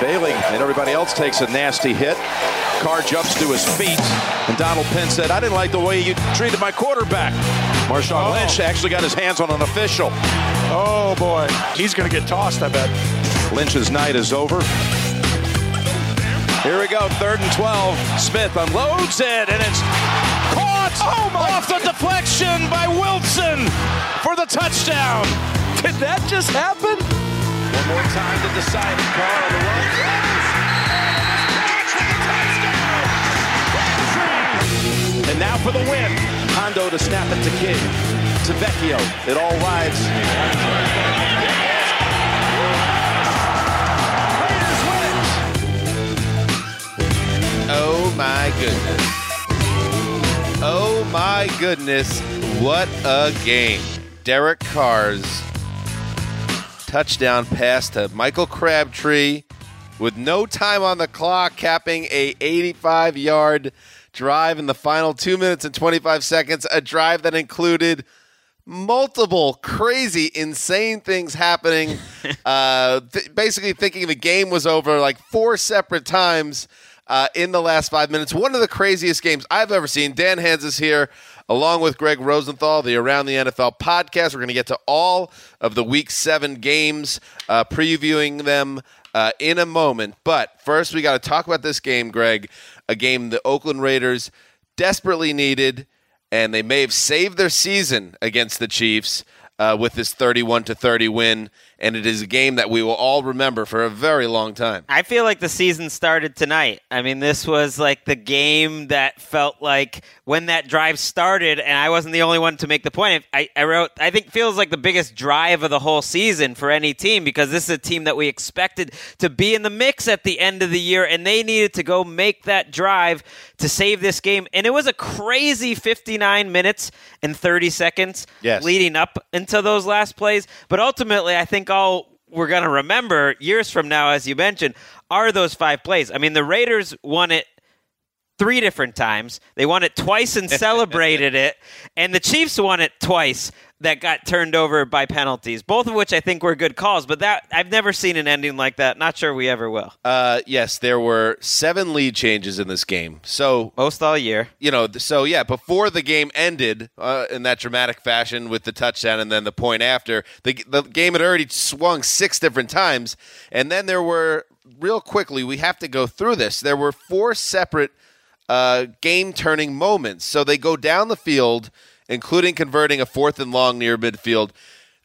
Bailey and everybody else takes a nasty hit. Carr jumps to his feet, and Donald Penn said, I didn't like the way you treated my quarterback. Marshawn Oh. Lynch actually got his hands on an official. Oh boy, he's going to get tossed, I bet. Lynch's night is over. Here we go, third and 12. Smith unloads it, and it's caught oh off the deflection by Wilson for the touchdown. Did that just happen? One more time to decide it. Carr on the run. And now for the win. Condo to snap it to King. Tavecchio. It all rides. Oh my goodness. My goodness. What a game. Derek Carr's touchdown pass to Michael Crabtree with no time on the clock, capping a 85 yard drive in the final two minutes and 25 seconds. A drive that included multiple crazy, insane things happening. uh, th- basically, thinking the game was over like four separate times uh, in the last five minutes. One of the craziest games I've ever seen. Dan Hanzus is here. Along with Greg Rosenthal, the Around the NFL podcast. We're going to get to all of the week seven games, uh, previewing them uh, in a moment. But first, we got to talk about this game, Greg. A game the Oakland Raiders desperately needed and they may have saved their season against the Chiefs uh, with this 31 to 30 win. And it is a game that we will all remember for a very long time. I feel like the season started tonight. I mean, this was like the game that felt like when that drive started, and I wasn't the only one to make the point. I, I wrote, I think feels like the biggest drive of the whole season for any team because this is a team that we expected to be in the mix at the end of the year, and they needed to go make that drive to save this game. And it was a crazy 59 minutes and 30 seconds Yes. leading up into those last plays. But ultimately, I think all we're going to remember years from now, as you mentioned, are those five plays. I mean, the Raiders won it three different times. They won it twice and celebrated it, and the Chiefs won it twice that got turned over by penalties. Both of which I think were good calls, but that I've never seen an ending like that. Not sure we ever will. Uh, yes, there were seven lead changes in this game. So, Most all year. you know, so yeah, before the game ended uh, in that dramatic fashion with the touchdown and then the point after, the, the game had already swung six different times. And then there were, real quickly, we have to go through this. There were four separate uh, game turning moments. So they go down the field, including converting a fourth and long near midfield.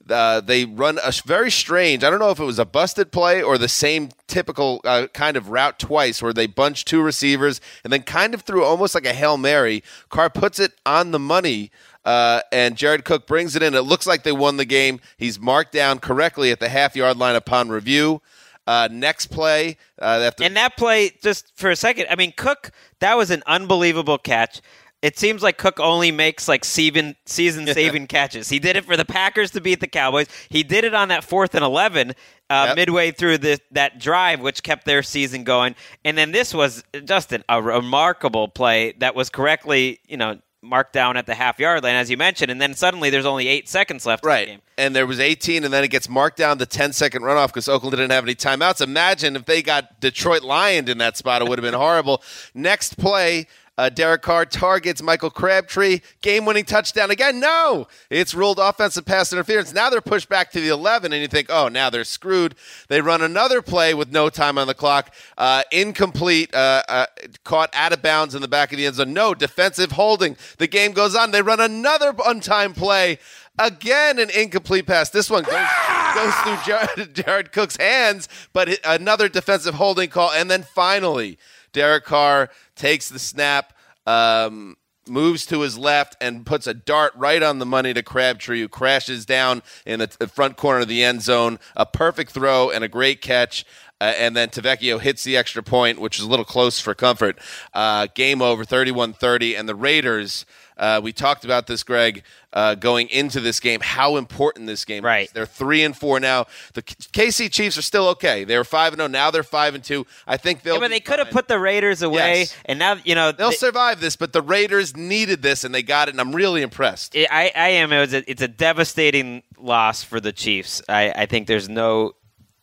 Uh, they run a very strange. I don't know if it was a busted play or the same typical uh, kind of route twice, where they bunch two receivers and then kind of through almost like a hail mary. Carr puts it on the money, uh, and Jared Cook brings it in. It looks like they won the game. He's marked down correctly at the half yard line upon review. Uh, next play, uh, to And that play, just for a second, I mean, Cook, that was an unbelievable catch. it seems like Cook only makes like season season saving catches. He did it for the Packers to beat the Cowboys. He did it on that fourth and eleven uh, Yep. midway through the, that drive, which kept their season going. And then this was just an, a remarkable play that was correctly, you know, marked down at the half yard line, as you mentioned. And then suddenly there's only eight seconds left in the Right. game. And there was 18, and then it gets marked down the 10 second runoff because Oakland didn't have any timeouts. Imagine if they got Detroit Lioned in that spot, it would have been horrible. Next play, uh, Derek Carr targets Michael Crabtree, game winning touchdown again. No, it's ruled offensive pass interference. Now they're pushed back to the 11, and you think, oh, now they're screwed. They run another play with no time on the clock, uh, incomplete, uh, uh, caught out of bounds in the back of the end zone. No, defensive holding. The game goes on. They run another untimed play. Again, an incomplete pass. This one goes, goes through Jared, Jared Cook's hands, but another defensive holding call. And then finally, Derek Carr takes the snap, um, moves to his left, and puts a dart right on the money to Crabtree, who crashes down in the, front corner of the end zone. A perfect throw and a great catch. Uh, and then Tavecchio hits the extra point, which is a little close for comfort. Uh, game over, 31 30. And the Raiders, uh, we talked about this, Greg, uh, going into this game, how important this game Right. is. They're 3 and 4 now. The KC Chiefs are still okay. They were 5 and 0. Now they're 5 and 2. I think they'll Yeah, but they could have put the Raiders away, Yes. and now you know They'll they- survive this, but the Raiders needed this and they got it, and I'm really impressed. I, I am. It was a, it's a devastating loss for the Chiefs. I, I think there's no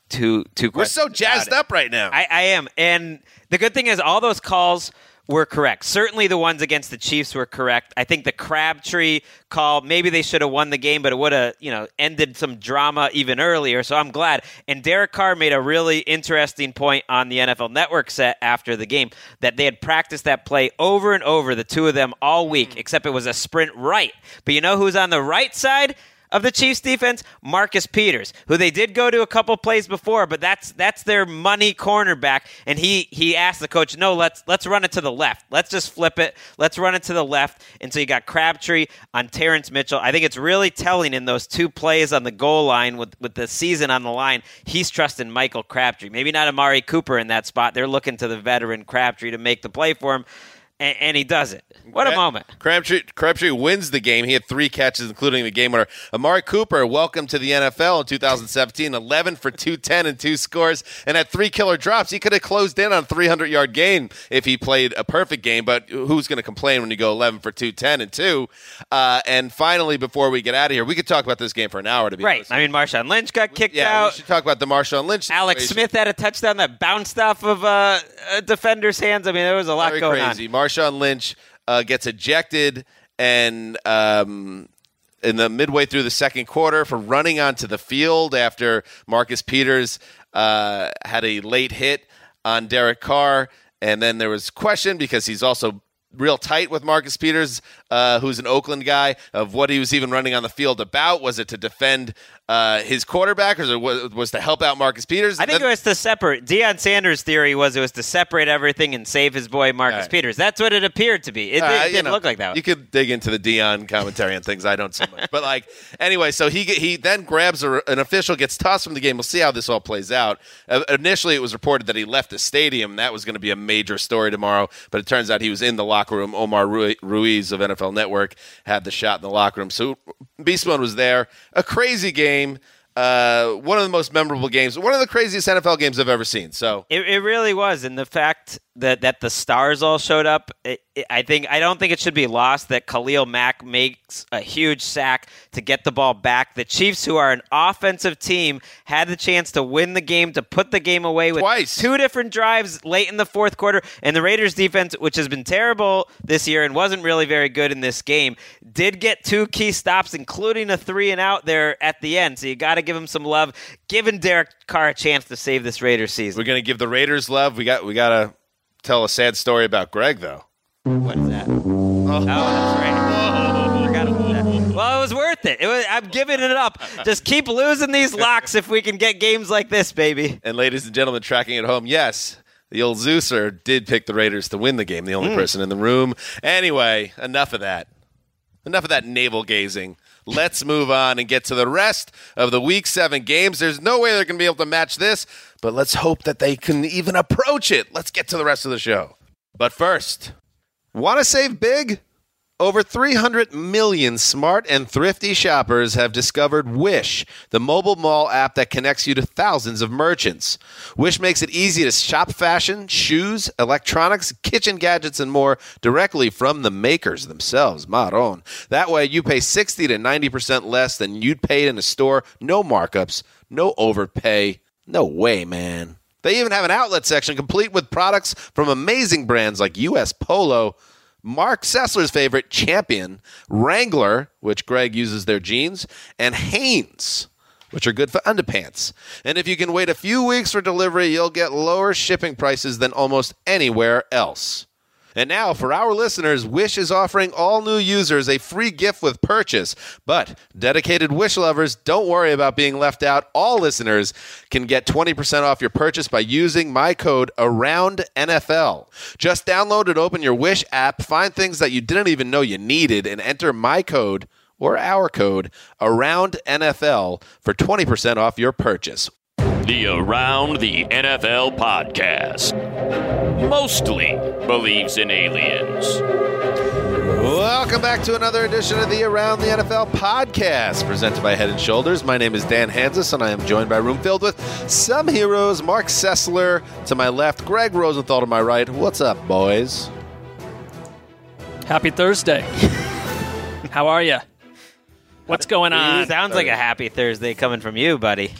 two two. We're so jazzed up right now. I, I am, and the good thing is all those calls were correct. Certainly, the ones against the Chiefs were correct. I think the Crabtree call maybe they should have won the game, but it would have you know ended some drama even earlier. So I'm glad. And Derek Carr made a really interesting point on the NFL Network set after the game that they had practiced that play over and over, the two of them all week, mm. except it was a sprint right. But you know who's on the right side? Of the Chiefs defense, Marcus Peters, who they did go to a couple plays before, but that's that's their money cornerback. And he he asked the coach, no, let's let's run it to the left. Let's just flip it. Let's run it to the left. And so you got Crabtree on Terrence Mitchell. I think it's really telling in those two plays on the goal line with with the season on the line. He's trusting Michael Crabtree. Maybe not Amari Cooper in that spot. They're looking to the veteran Crabtree to make the play for him. And, and he does it. What a moment. Crabtree, Crabtree wins the game. He had three catches, including the game winner. Amari Cooper, welcome to the NFL in 2017. 11 for 210 and two scores, and had three killer drops. He could have closed in on a 300 yard game if he played a perfect game. But who's going to complain when you go 11 for 210 and two? Uh, and finally, before we get out of here, we could talk about this game for an hour. To be Right. honest. I mean, Marshawn Lynch got kicked out. yeah, we should talk about the Marshawn Lynch. Alex. Smith had a touchdown that bounced off of uh, a defender's hands. I mean, there was a lot Very going crazy. on. Marshawn Lynch uh, gets ejected and um, in the midway through the second quarter for running onto the field after Marcus Peters uh, had a late hit on Derek Carr, and then there was question because he's also real tight with Marcus Peters, uh, who's an Oakland guy, of what he was even running on the field about. Was it to defend uh, his quarterback, or was, was to help out Marcus Peters? I think it was to separate. Deion Sanders' theory was it was to separate everything and save his boy Marcus right. Peters. That's what it appeared to be. It, Uh, you didn't know, look like that. You could dig into the Deion commentary and things. I don't so much, but like anyway. So he he then grabs a, an official, gets tossed from the game. We'll see how this all plays out. Uh, initially, it was reported that he left the stadium. That was going to be a major story tomorrow, but it turns out he was in the locker room. Omar Ruiz of NFL Network had the shot in the locker room. So Beast Mode was there. A crazy game. Uh, one of the most memorable games. One of the craziest NFL games I've ever seen. So It, it really was, and the fact that that the stars all showed up, it- I think I don't think it should be lost that Khalil Mack makes a huge sack to get the ball back. The Chiefs, who are an offensive team, had the chance to win the game, to put the game away with Twice. two different drives late in the fourth quarter, and the Raiders defense, which has been terrible this year and wasn't really very good in this game, did get two key stops, including a three and out there at the end. So you got to give him some love, giving Derek Carr a chance to save this Raiders season. we're gonna give the Raiders love. We got we gotta tell a sad story about Greg though. What is that? Oh, that's right. Forgot about that. Well, it was worth it. it was, I'm giving it up. Just keep losing these locks if we can get games like this, baby. And ladies and gentlemen, tracking at home, yes, the old Zeuser did pick the Raiders to win the game. The only hmm. person in the room. Anyway, enough of that. Enough of that navel gazing. Let's move on and get to the rest of the Week Seven games. There's no way they're going to be able to match this, but let's hope that they can even approach it. Let's get to the rest of the show. But first, want to save big? Over 300 million smart and thrifty shoppers have discovered Wish, the mobile mall app that connects you to thousands of merchants. Wish makes it easy to shop fashion, shoes, electronics, kitchen gadgets, and more directly from the makers themselves, Maron. That way, you pay 60 to 90% less than you'd pay in a store. No markups, no overpay. No way, man. They even have an outlet section complete with products from amazing brands like US Polo. Mark Sessler's favorite, Champion, Wrangler, which Greg uses their jeans, and Hanes, which are good for underpants. And if you can wait a few weeks for delivery, you'll get lower shipping prices than almost anywhere else. And now, for our listeners, Wish is offering all new users a free gift with purchase. But dedicated Wish lovers, don't worry about being left out. All listeners can get 20% off your purchase by using my code AROUNDNFL. Just download and open your Wish app, find things that you didn't even know you needed, and enter my code or our code AROUNDNFL for 20% off your purchase. The Around the NFL podcast mostly believes in aliens. Welcome back to another edition of the Around the NFL podcast, presented by Head and Shoulders. My name is Dan Hanzus, and I am joined by a room filled with some heroes. Mark Sessler to my left, Greg Rosenthal to my right. What's up, boys? Happy Thursday. How are you? What's going on? Sounds like a happy Thursday coming from you, buddy.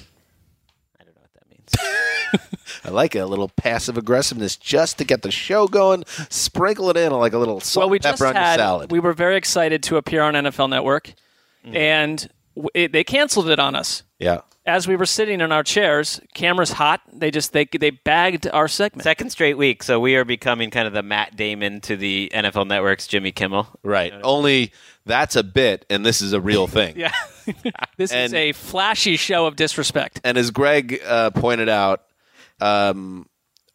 I don't know what that means. I like a little passive aggressiveness just to get the show going. Sprinkle it in like a little salt well, we and pepper just on your salad. We were very excited to appear on NFL Network, mm-hmm. and w- it, they canceled it on us. yeah. As we were sitting in our chairs, cameras hot. They just they they bagged our segment. Second straight week, so we are becoming kind of the Matt Damon to the NFL Network's Jimmy Kimmel. Right. Only that's a bit, and this is a real thing. yeah, this is a flashy show of disrespect. and as Greg uh, pointed out um,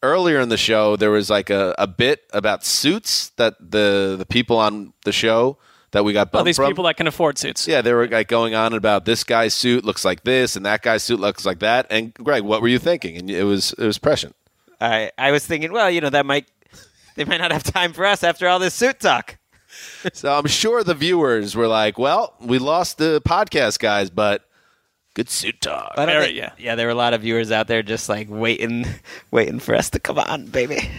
earlier in the show, there was like a, a bit about suits that the the people on the show that we got All bumped these from. people that can afford suits. yeah, they were like going on about this guy's suit looks like this, and that guy's suit looks like that. And Greg, what were you thinking? And it was it was prescient. I I was thinking, well, you know, that might they might not have time for us after all this suit talk. So I'm sure the viewers were like, "Well, we lost the podcast guys, but good suit talk." I don't Very, think- yeah. yeah, there were a lot of viewers out there just like waiting, waiting for us to come on, baby.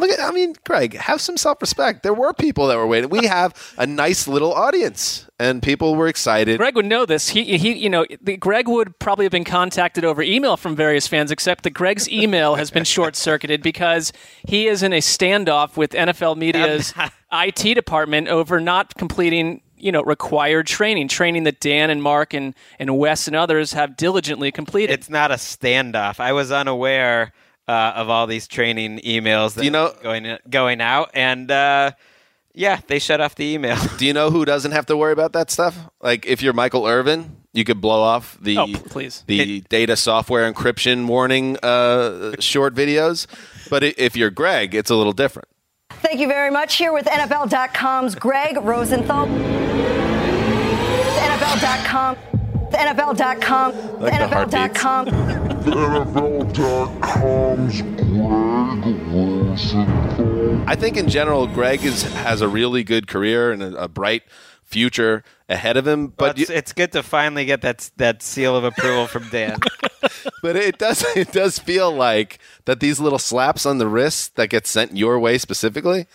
Look at, I mean, Greg, have some self respect. There were people that were waiting. We have a nice little audience, and people were excited. Greg would know this. He, he, you know, the, Greg would probably have been contacted over email from various fans, except that Greg's email has been short circuited because he is in a standoff with NFL Media's IT department over not completing, you know, required training, training that Dan and Mark and, and Wes and others have diligently completed. It's not a standoff. I was unaware uh, of all these training emails that you know- were going going out, and uh, yeah, they shut off the email. Do you know who doesn't have to worry about that stuff? Like, if you're Michael Irvin, you could blow off the Oh, please. the data software encryption warning uh, short videos. But if you're Greg, it's a little different. Thank you very much. Here with NFL.com's Greg Rosenthal. NFL.com. NFL.com. Like the heartbeats. NFL.com. I think in general, Greg is has a really good career and a, a bright future ahead of him. But But you, it's, it's good to finally get that that seal of approval from Dan. but it does it does feel like that these little slaps on the wrist that get sent your way specifically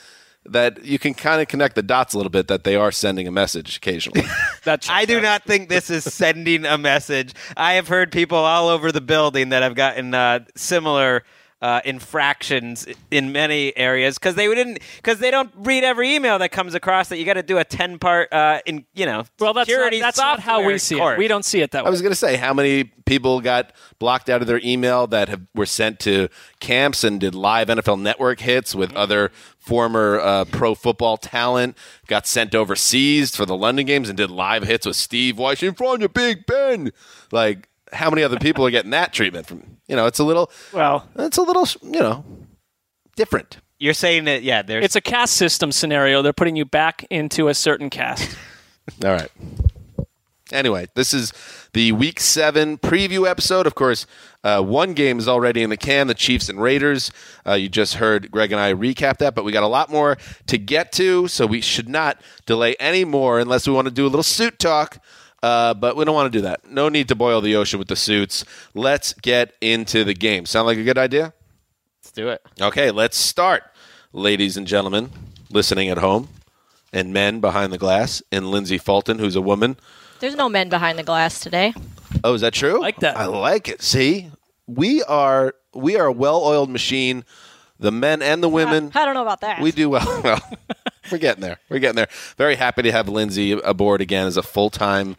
that you can kind of connect the dots a little bit that they are sending a message occasionally. That's I do not think this is sending a message. I have heard people all over the building that have gotten uh, similar uh, infractions in many areas because they didn't because they don't read every email that comes across that you got to do a ten part uh, in you know Well, that's, not, security that's not how we see course. it. We don't see it that way. I was going to say how many people got blocked out of their email that have, were sent to camps and did live NFL Network hits with other former uh, pro football talent. Got sent overseas for the London games and did live hits with Steve Weiss in front of Big Ben. Like how many other people are getting that treatment from? You know, it's a little. well, It's a little. You know, different. You're saying that yeah, there's it's a caste system scenario. They're putting you back into a certain caste. All right. Anyway, this is the Week Seven preview episode. Of course, uh, one game is already in the can: the Chiefs and Raiders. Uh, you just heard Greg and I recap that, but we got a lot more to get to, so we should not delay any more unless we want to do a little suit talk. Uh, but we don't want to do that. No need to boil the ocean with the suits. Let's get into the game. Sound like a good idea? Let's do it. Okay, let's start, ladies and gentlemen listening at home, and men behind the glass, and Lindsay Fulton, who's a woman. There's no men behind the glass today. Oh, is that true? I like that. I like it. See, we are we are a well-oiled machine. The men and the women. I don't know about that. We do well. well we're getting there. We're getting there. Very happy to have Lindsay aboard again as a full-time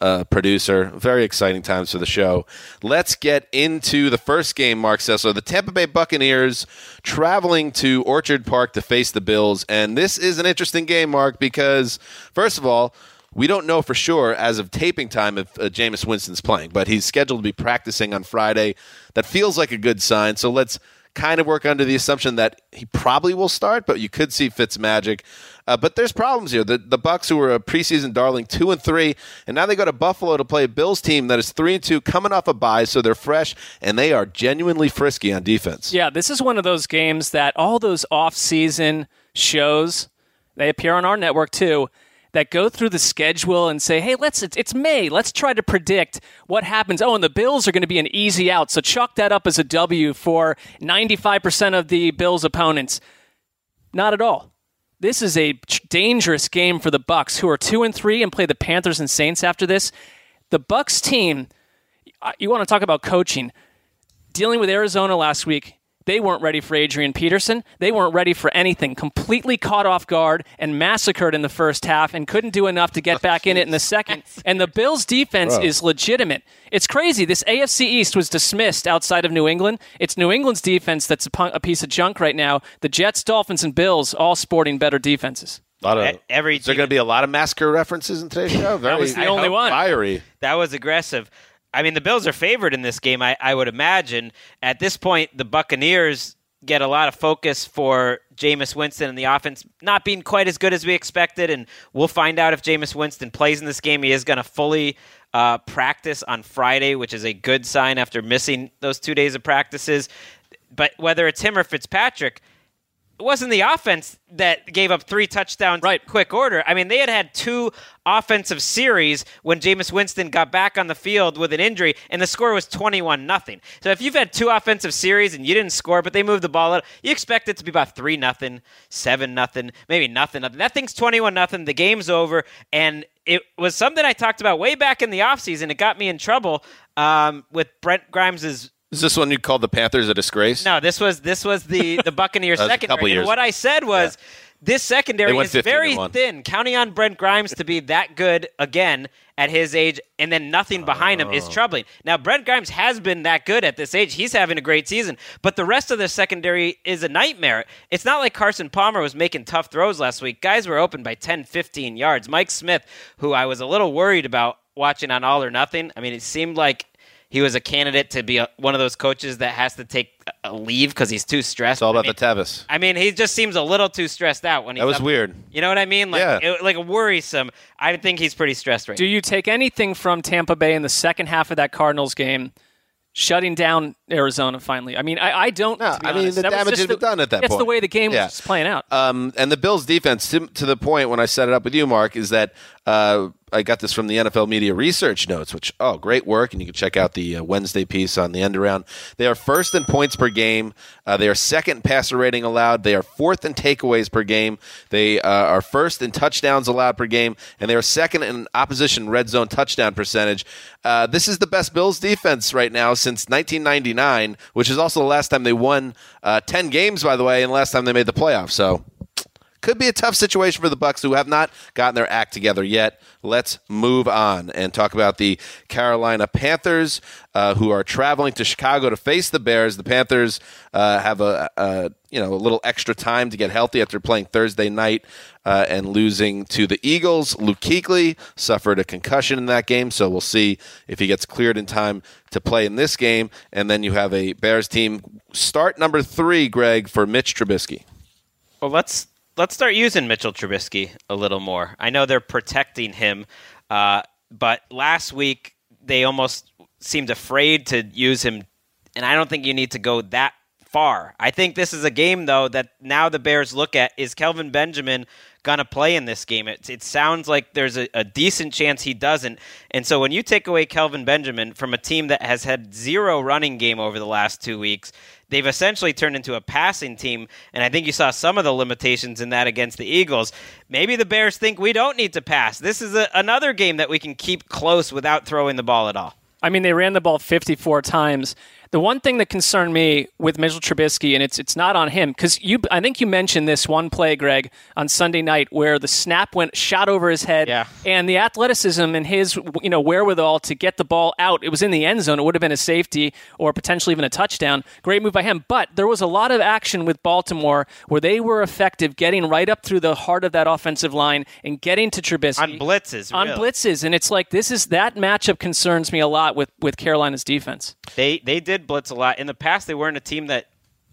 uh, producer. Very exciting times for the show. Let's get into the first game, Mark Sessler. The Tampa Bay Buccaneers traveling to Orchard Park to face the Bills. And this is an interesting game, Mark, because, first of all, we don't know for sure as of taping time if uh, Jameis Winston's playing, but he's scheduled to be practicing on Friday. That feels like a good sign. So let's kind of work under the assumption that he probably will start, but you could see Fitz magic. Uh, but there's problems here. The the Bucs, who were a preseason darling, two and three, and now they go to Buffalo to play a Bills team that is three and two, coming off a bye, so they're fresh and they are genuinely frisky on defense. Yeah, this is one of those games that all those off-season shows they appear on our network too that go through the schedule and say, "Hey, let's it's, it's, May. Let's try to predict what happens." Oh, and the Bills are going to be an easy out, so chalk that up as a W for 95% of the Bills opponents. Not at all. This is a dangerous game for the Bucs, who are 2 and 3 and play the Panthers and Saints after this. The Bucs team, you want to talk about coaching. Dealing with Arizona last week, they weren't ready for Adrian Peterson. They weren't ready for anything. Completely caught off guard and massacred in the first half and couldn't do enough to get oh, back in it in the second. And the Bills' defense Bro. is legitimate. It's crazy. This AFC East was dismissed outside of New England. It's New England's defense that's a, pu- a piece of junk right now. The Jets, Dolphins, and Bills all sporting better defenses. A lot of, every is there team- going to be a lot of massacre references in today's show? Very, was the I only hope, one. Fiery. That was aggressive. I mean, the Bills are favored in this game. I, I would imagine at this point the Buccaneers get a lot of focus for Jameis Winston and the offense not being quite as good as we expected, and we'll find out if Jameis Winston plays in this game. He is going to fully uh, practice on Friday, which is a good sign after missing those two days of practices. But whether it's him or Fitzpatrick, it wasn't the offense that gave up three touchdowns Right. quick order. I mean, they had had two offensive series when Jameis Winston got back on the field with an injury, and the score was 21 nothing. So if you've had two offensive series and you didn't score, but they moved the ball out, you expect it to be about 3 nothing, 7 nothing, maybe nothing. nothing. That thing's 21 nothing. The game's over, and it was something I talked about way back in the offseason. It got me in trouble um, with Brent Grimes's Is this one you called the Panthers a disgrace? no, this was this was the the Buccaneers secondary. and what I said was this secondary is very thin. Counting on Brent Grimes to be that good again at his age, and then nothing behind him Oh. is troubling. Now Brent Grimes has been that good at this age. He's having a great season, but the rest of the secondary is a nightmare. It's not like Carson Palmer was making tough throws last week. Guys were open by 10, 15 yards. Mike Smith, who I was a little worried about watching on All or Nothing. I mean, it seemed like he was a candidate to be a, one of those coaches that has to take a leave because he's too stressed. It's all about I mean, the Tevis. I mean, he just seems a little too stressed out when he's That was up- weird. You know what I mean? Like, Yeah. it- like worrisome. I think he's pretty stressed right Do you take anything from Tampa Bay in the second half of that Cardinals game, shutting down Arizona finally? I mean, I, I don't. No, to be I mean, honest. the That damage just had been done at that That's the way the game Yeah. was playing out. Um, and the Bills' defense, to, to the point when I set it up with you, Mark, is that uh, I got this from the NFL Media Research Notes, which, oh, great work. And you can check out the uh, Wednesday piece on the end around. They are first in points per game. Uh, they are second passer rating allowed. They are fourth in takeaways per game. They uh, are first in touchdowns allowed per game. And they are second in opposition red zone touchdown percentage. Uh, this is the best Bills defense right now since 1999, which is also the last time they won uh, 10 games, by the way, and the last time they made the playoffs. So could be a tough situation for the Bucs who have not gotten their act together yet. Let's move on and talk about the Carolina Panthers, uh, who are traveling to Chicago to face the Bears. The Panthers uh, have a, a you know a little extra time to get healthy after playing Thursday night uh, and losing to the Eagles. Luke Kuechly suffered a concussion in that game, so we'll see if he gets cleared in time to play in this game. And then you have a Bears team start number three, Greg, for Mitch Trubisky. Well, let's let's start using Mitchell Trubisky a little more. I know they're protecting him. Uh, but last week they almost seemed afraid to use him, and I don't think you need to go that far. I think this is a game though that now the Bears look at is Kelvin Benjamin to play in this game? It, it sounds like there's a, a, decent chance he doesn't. And so when you take away Kelvin Benjamin from a team that has had zero running game over the last two weeks, they've essentially turned into a passing team. And I think you saw some of the limitations in that against the Eagles. Maybe the Bears think we don't need to pass. This is a, another game that we can keep close without throwing the ball at all. I mean, they ran the ball 54 times. The one thing that concerned me with Mitchell Trubisky, and it's it's not on him, because you I think you mentioned this one play, Greg, on Sunday night where the snap went shot over his head, yeah. and the athleticism and his you know wherewithal to get the ball out. It was in the end zone. It would have been a safety or potentially even a touchdown. Great move by him. But there was a lot of action with Baltimore where they were effective getting right up through the heart of that offensive line and getting to Trubisky on blitzes. On really. blitzes, and it's like this is that matchup concerns me a lot with with Carolina's defense. They they did did blitz a lot. In the past, they weren't a team that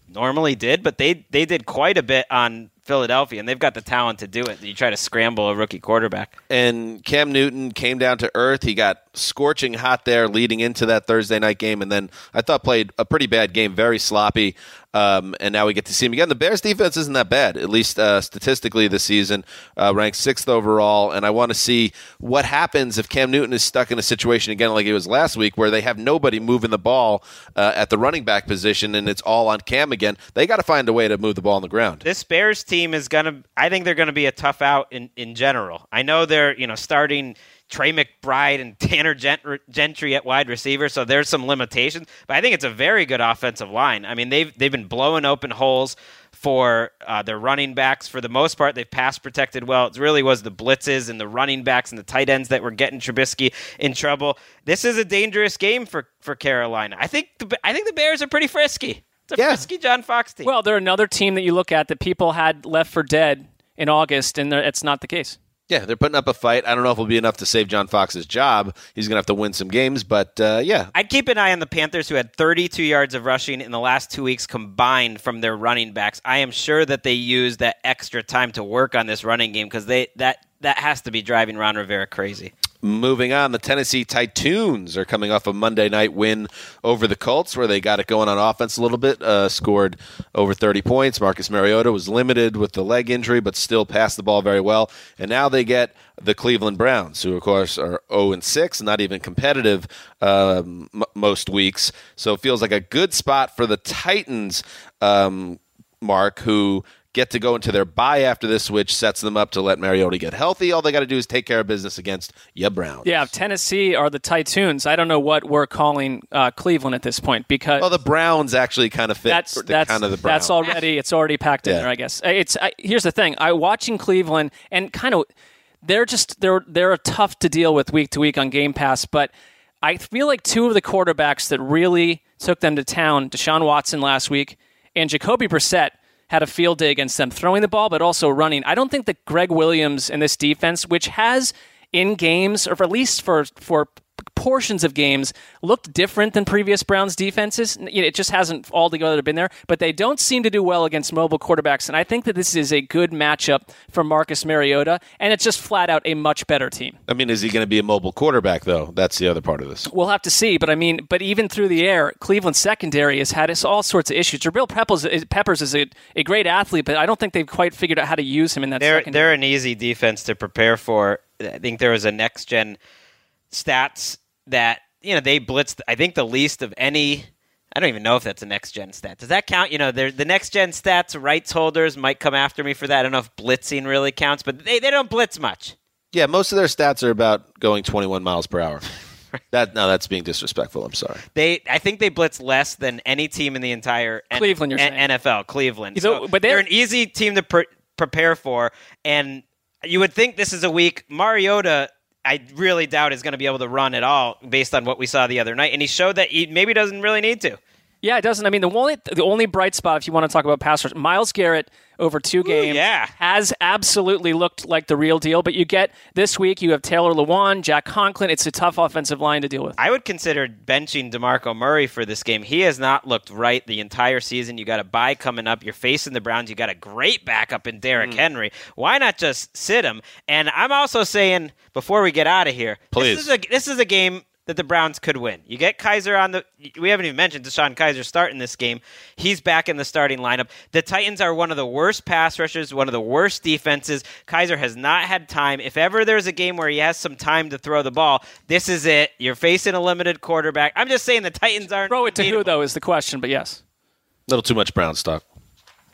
normally did, but they they did quite a bit on Philadelphia, and they've got the talent to do it. You try to scramble a rookie quarterback. And Cam Newton came down to earth. He got scorching hot there leading into that Thursday night game, and then I thought played a pretty bad game, very sloppy. Um, and now we get to see him again. The Bears defense isn't that bad, at least uh, statistically this season, uh, ranked sixth overall. And I want to see what happens if Cam Newton is stuck in a situation again like it was last week, where they have nobody moving the ball uh, at the running back position, and it's all on Cam again. They got to find a way to move the ball on the ground. This Bears team is gonna. I think they're gonna be a tough out in in general. I know they're you know starting Tre McBride and Tanner Gentry at wide receiver, so there's some limitations. But I think it's a very good offensive line. I mean, they've they've been blowing open holes for uh, their running backs for the most part. They've pass protected well. It really was the blitzes and the running backs and the tight ends that were getting Trubisky in trouble. This is a dangerous game for for Carolina. I think the, I think the Bears are pretty frisky. It's a yeah. frisky John Fox team. Well, they're another team that you look at that people had left for dead in August, and it's not the case. Yeah, they're putting up a fight. I don't know if it'll be enough to save John Fox's job. He's going to have to win some games, but uh, yeah. I'd keep an eye on the Panthers, who had 32 yards of rushing in the last two weeks combined from their running backs. I am sure that they use that extra time to work on this running game because they that that has to be driving Ron Rivera crazy. Moving on, the Tennessee Titans are coming off a Monday night win over the Colts, where they got it going on offense a little bit. Uh, scored over 30 points. Marcus Mariota was limited with the leg injury, but still passed the ball very well. And now they get the Cleveland Browns, who of course are 0 and 6, not even competitive um, m- most weeks. So it feels like a good spot for the Titans. Um, Mark, who get to go into their bye after this, which sets them up to let Mariota get healthy. All they got to do is take care of business against ya Browns. Yeah, Tennessee are the Titans. I don't know what we're calling uh, Cleveland at this point because well, the Browns actually kind of fit. That's that's kind of the Browns. That's already it's already packed in yeah. there. I guess it's I, here's the thing. I watching Cleveland and kind of they're just they're they're a tough to deal with week to week on Game Pass, but. I feel like two of the quarterbacks that really took them to town, Deshaun Watson last week and Jacoby Brissett, had a field day against them, throwing the ball, but also running. I don't think that Gregg Williams and this defense, which has in games, or at least for for portions of games looked different than previous Browns defenses. It just hasn't altogether been there, but they don't seem to do well against mobile quarterbacks. And I think that this is a good matchup for Marcus Mariota, and it's just flat out a much better team. I mean, is he going to be a mobile quarterback, though? That's the other part of this. We'll have to see, but I mean, but even through the air, Cleveland secondary has had all sorts of issues. Jabril Peppers, eh, Peppers is a, a great athlete, but I don't think they've quite figured out how to use him in that they're, secondary. They're an easy defense to prepare for. I think there was a next gen stats that you know they blitzed. I think the least of any. I don't even know if that's a next gen stat. Does that count? You know, the next gen stats rights holders might come after me for that. I don't know if blitzing really counts, but they, they don't blitz much. Yeah, most of their stats are about going 21 miles per hour. that no, that's being disrespectful. I'm sorry. They, I think they blitz less than any team in the entire Cleveland. N- you're N- NFL, Cleveland. So, but they're, they're, an easy team to pre- prepare for, and you would think this is a week. Mariota I really doubt is going to be able to run at all based on what we saw the other night. And he showed that he maybe doesn't really need to. Yeah, it doesn't. I mean, the only the only bright spot, if you want to talk about pass rush, Myles Garrett over two games, yeah. has absolutely looked like the real deal. But you get this week, you have Taylor Lewan, Jack Conklin. It's a tough offensive line to deal with. I would consider benching DeMarco Murray for this game. He has not looked right the entire season. You got a bye coming up. You're facing the Browns. You got a great backup in Derrick mm. Henry. Why not just sit him? And I'm also saying before we get out of here, Please. this is a this is a game that the Browns could win. You get Kizer on the. We haven't even mentioned DeShone Kizer starting this game. He's back in the starting lineup. The Titans are one of the worst pass rushers, one of the worst defenses. Kizer has not had time. If ever there's a game where he has some time to throw the ball, this is it. You're facing a limited quarterback. I'm just saying the Titans aren't. Throw it to who though is the question. But yes, A little too much Brown stock.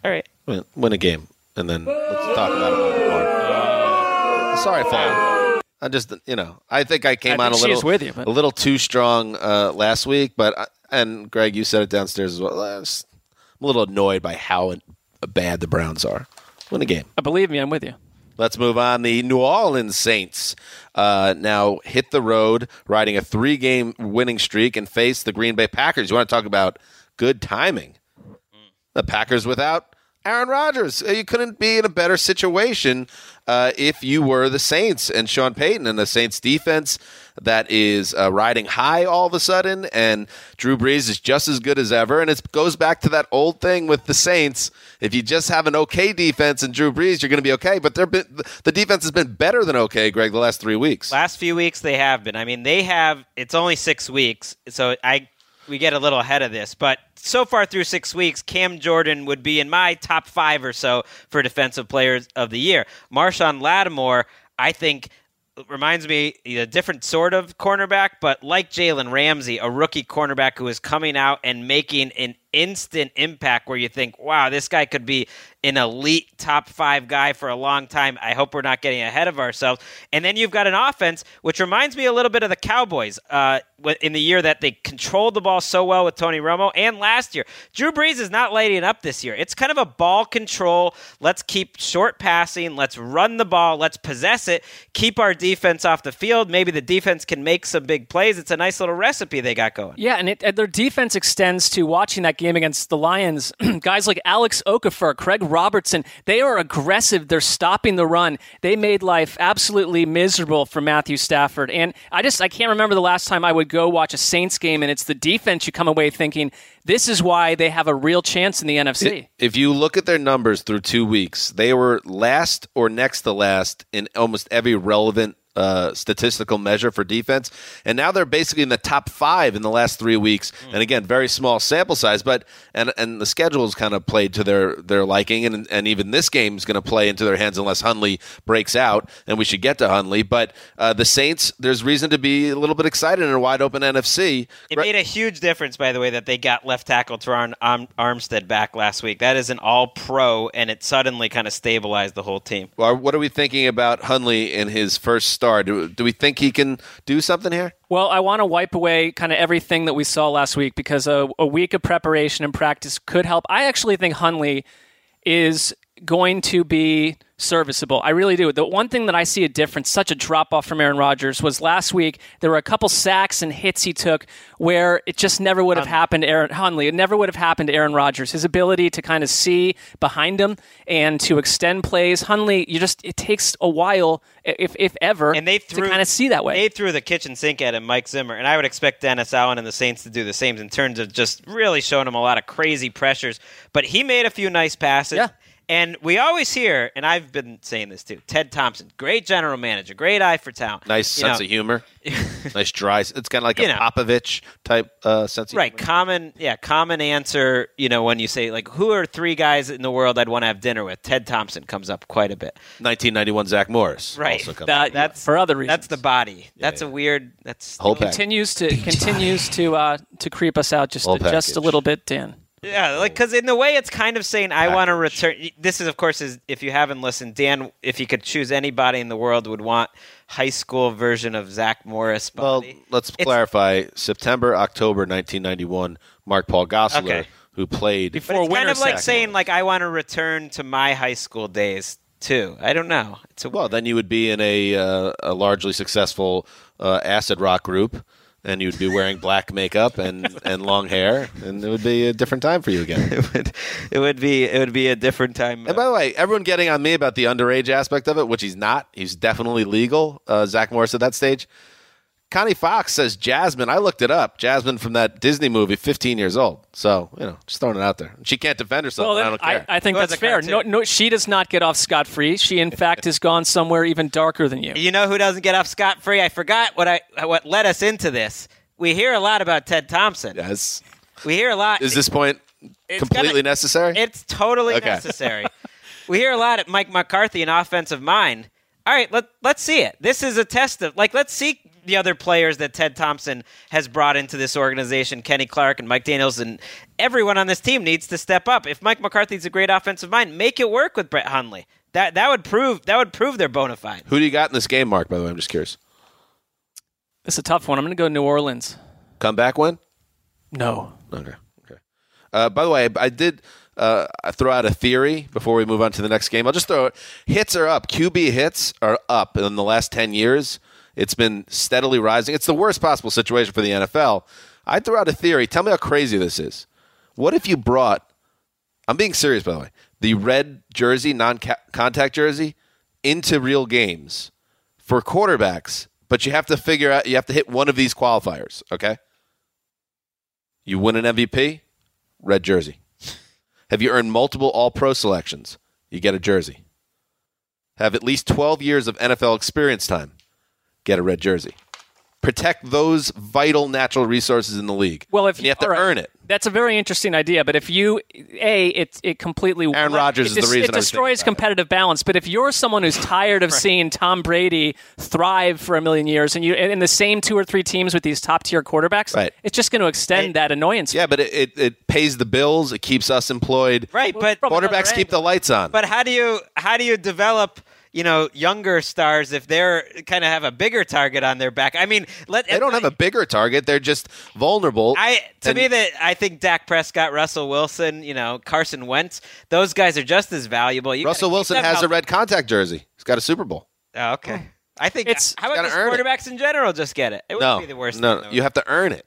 All right. Win, win a game, and then let's talk about it a little bit more. Sorry, Paul. I just, you know, I think I came I on a little, with you, but- a little too strong uh, last week, but I, and Greg, you said it downstairs as well. I'm a little annoyed by how bad the Browns are. Win a game. Believe me, I'm with you. Let's move on. The New Orleans Saints uh, now hit the road, riding a three game winning streak, and face the Green Bay Packers. You want to talk about good timing? The Packers without Aaron Rodgers. Uh, You couldn't be in a better situation uh, if you were the Saints and Sean Payton and the Saints defense that is uh, riding high all of a sudden. And Drew Brees is just as good as ever. And it goes back to that old thing with the Saints. If you just have an okay defense and Drew Brees, you're going to be okay. But they're been, the defense has been better than okay, Greg, the last three weeks. Last few weeks they have been. I mean, they have. It's only six weeks, so I we get a little ahead of this. But so far through six weeks, Cam Jordan would be in my top five or so for defensive players of the year. Marshon Lattimore, I think. Reminds me a different sort of cornerback, but like Jalen Ramsey, a rookie cornerback who is coming out and making an instant impact where you think, wow, this guy could be an elite top five guy for a long time. I hope we're not getting ahead of ourselves. And then you've got an offense, which reminds me a little bit of the Cowboys uh, in the year that they controlled the ball so well with Tony Romo and last year. Drew Brees is not lighting up this year. It's kind of a ball control. Let's keep short passing. Let's run the ball. Let's possess it. Keep our defense off the field. Maybe the defense can make some big plays. It's a nice little recipe they got going. Yeah, and, it, and their defense extends to watching that game against the Lions. Guys like Alex Okafor, Craig Robertson, they are aggressive. They're stopping the run. They made life absolutely miserable for Matthew Stafford. And I just I can't remember the last time I would go watch a Saints game and it's the defense you come away thinking this is why they have a real chance in the NFC. If you look at their numbers through two weeks, they were last or next to last in almost every relevant uh, statistical measure for defense. And now they're basically in the top five in the last three weeks. And again, very small sample size, but and and the schedule's kind of played to their their liking. And and even this game is going to play into their hands unless Hundley breaks out. And we should get to Hundley. But uh, the Saints, there's reason to be a little bit excited in a wide open NFC. It made a huge difference, by the way, that they got left tackle Terron Arm- Armstead back last week. That is an all pro, and it suddenly kind of stabilized the whole team. Well, what are we thinking about Hundley in his first start? Do, do we think he can do something here? Well, I want to wipe away kind of everything that we saw last week because a, a week of preparation and practice could help. I actually think Hundley is going to be serviceable. I really do. The one thing that I see a difference, such a drop off from Aaron Rodgers, was last week there were a couple sacks and hits he took where it just never would have um, happened to Aaron Hundley. It never would have happened to Aaron Rodgers. His ability to kind of see behind him and to extend plays. Hundley, you just it takes a while, if if ever, and they threw, to kind of see that way. They threw the kitchen sink at him, Mike Zimmer, and I would expect Dennis Allen and the Saints to do the same in terms of just really showing him a lot of crazy pressures. But he made a few nice passes. Yeah. And we always hear, and I've been saying this too, Ted Thompson, great general manager, great eye for talent. Nice You sense know, of humor. nice dry. It's kind of like You a know. Popovich type uh, sense of Right, humor. common, yeah, common answer. You know, when you say like, who are three guys in the world I'd want to have dinner with? Ted Thompson comes up quite a bit. 1991 Zach Morris. Right, Also comes That- that's for other reasons. That's the body. That's a weird. That's Whole package. continues to continues to uh, to creep us out just Whole just a little bit, Dan. Yeah, like because in the way it's kind of saying I want to return. This is, of course, is if you haven't listened, Dan. If you could choose anybody in the world, would want high school version of Zach Morris. Well, let's It's- clarify. September, October 1991, Mark Paul Gosselaar, Okay. who played before it's kind winter of like sack. saying like I want to return to my high school days too. I don't know. It's a Well, then you would be in a, uh, a largely successful uh, acid rock group and you'd be wearing black makeup and, and long hair, and it would be a different time for you again. it would it would be it would be a different time. And by the way, everyone getting on me about the underage aspect of it, which he's not. He's definitely legal. Uh, Zach Morris at that stage. Connie Fox says Jasmine. I looked it up. Jasmine from that Disney movie, 15 years old. So you know, just throwing it out there. She can't defend herself. Well, and I don't care. I think Who has that's fair. No, no, she does not get off scot free. She, in fact, has gone somewhere even darker than you. You know who doesn't get off scot free? I forgot what I what led us into this. We hear a lot about Ted Thompson. yes. We hear a lot. Is this point It's completely gonna- necessary? It's totally Okay. necessary. we hear a lot at Mike McCarthy, an offensive mind. All right, let let's see it. This is a test of like let's see the other players that Ted Thompson has brought into this organization. Kenny Clark and Mike Daniels and everyone on this team needs to step up. If Mike McCarthy's a great offensive mind, make it work with Brett Hundley. That that would prove that would prove they're bona fide. Who do you got in this game, Mark? By the way, I'm just curious. It's a tough one. I'm going to go New Orleans. Comeback win? No. Okay. Okay. Uh, by the way, I did uh, throw out a theory before we move on to the next game. I'll just throw it. Hits are up. QB hits are up in the last 10 years. It's been steadily rising. It's the worst possible situation for the NFL. I threw out a theory. Tell me how crazy this is. What if you brought, I'm being serious, by the way, the red jersey, non contact jersey, into real games for quarterbacks, but you have to figure out, you have to hit one of these qualifiers, okay? You win an MVP, red jersey. Have you earned multiple All Pro selections? You get a jersey. Have at least 12 years of NFL experience time? Get a red jersey. Protect those vital natural resources in the league. Well, if And you have to all right, earn it. That's a very interesting idea. But if you, a, it it completely Aaron Rodgers it is the reason it I was thinking destroys about it. competitive balance. But if you're someone who's tired of seeing Tom Brady thrive for a million years, and you in the same two or three teams with these top tier quarterbacks, Right. it's just going to extend that annoyance. Yeah, but it, it, it pays the bills. It keeps us employed. Right, but Quarterbacks keep the lights on. But how do you how do you develop you know younger stars if they're kind of have a bigger target on their back? I mean, let they don't have a bigger target. They're just vulnerable. I to And- me that I think Dak Prescott, Russell Wilson, you know Carson Wentz, those guys are just as valuable. You Russell Wilson them has a red contact jersey. He's got a Super Bowl. Oh, okay, I think It's- how about gotta just earn it. quarterbacks in general just get it? It No, wouldn't be the worst. no, thing you have to earn it.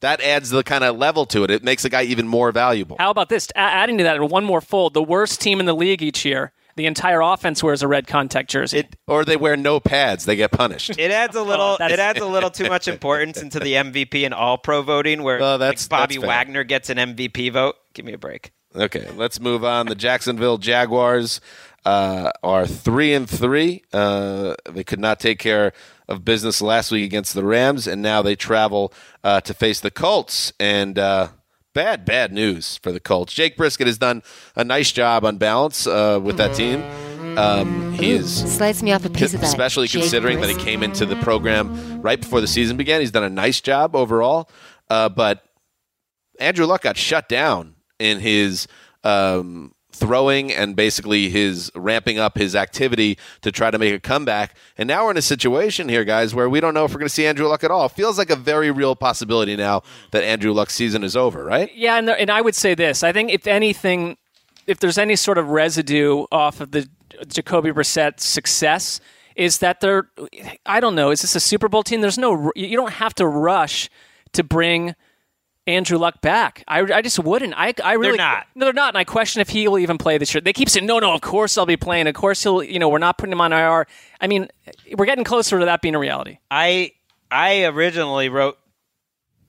That adds the kind of level to it. It makes a guy even more valuable. How about this? A- adding to that, one more fold: the worst team in the league each year, the entire offense wears a red contact jersey. Or they wear no pads. They get punished. It adds a little. that's- it adds a little too much importance into the MVP and All Pro voting, where Oh, that's- like, Bobby that's. Wagner gets an MVP vote. Give me a break. Okay, let's move on. The Jacksonville Jaguars uh, are three and three. Uh, they could not take care of business last week against the Rams, and now they travel uh, to face the Colts. And uh, bad, bad news for the Colts. Jake Brisket has done a nice job on balance uh, with that team. Um, he is Slice me off a piece of that. especially Jake considering that he came into the program right before the season began. He's done a nice job overall, uh, but Andrew Luck got shut down in his um, throwing and basically his ramping up his activity to try to make a comeback. And now we're in a situation here, guys, where we don't know if we're going to see Andrew Luck at all. Feels like a very real possibility now that Andrew Luck's season is over, right? Yeah, and, and I would say this. I think if anything, if there's any sort of residue off of the Jacoby Brissett success, is that they're, I don't know, is this a Super Bowl team? There's no, you don't have to rush to bring Andrew Luck back. I, I just wouldn't. I, I really they're not. No, they're not. And I question if he will even play this year. They keep saying, no, no, of course I'll be playing. Of course he'll, you know, we're not putting him on IR. I mean, we're getting closer to that being a reality. I I originally wrote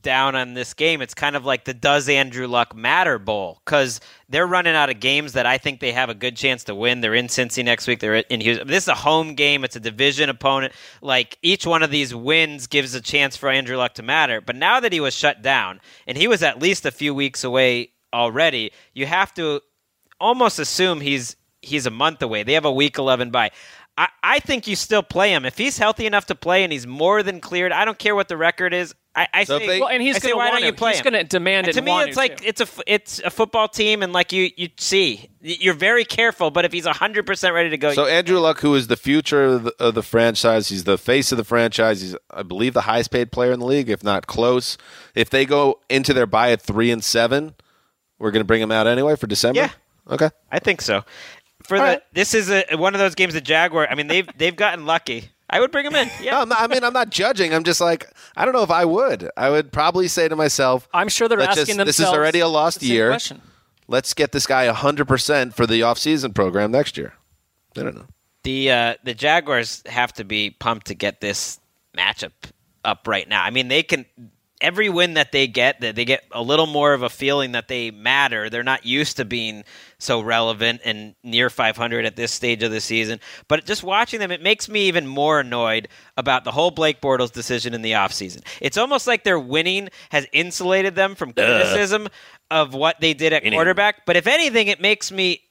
down on this game. It's kind of like the Does Andrew Luck Matter Bowl because they're running out of games that I think they have a good chance to win. They're in Cincy next week. They're in Houston. This is a home game. It's a division opponent. Like each one of these wins gives a chance for Andrew Luck to matter. But now that he was shut down and he was at least a few weeks away already, you have to almost assume he's he's a month away. They have a week 11 bye. I, I think you still play him if he's healthy enough to play and he's more than cleared. I don't care what the record is. I, I So say, they- Well, and he's gonna why want don't you play He's going to demand And it. to me, it's like too. it's a f- it's a football team, and like you you see, you're very careful. But if he's hundred percent ready to go, So Andrew Luck, who is the future of the, of the franchise, he's the face of the franchise. He's, I believe, the highest paid player in the league, if not close. If they go into their buy at three and seven, we're going to bring him out anyway for December. Yeah. Okay. I think so. For the right. this is a, one of those games The Jaguar. I mean, they've they've gotten lucky I would bring him in. Yeah. No, I'm not- I mean, I'm not judging. I'm just like, I don't know if I would. I would probably say to myself, I'm sure they're asking just- This is already a lost the same year. question. Let's get this guy 100% for the offseason program next year. I don't know. the uh, the Jaguars have to be pumped to get this matchup up right now. I mean, they can every win that they get, that they get a little more of a feeling that they matter. They're not used to being so relevant and near 500 at this stage of the season. But just watching them, it makes me even more annoyed about the whole Blake Bortles decision in the offseason. It's almost like their winning has insulated them from criticism of what they did at quarterback. But if anything, it makes me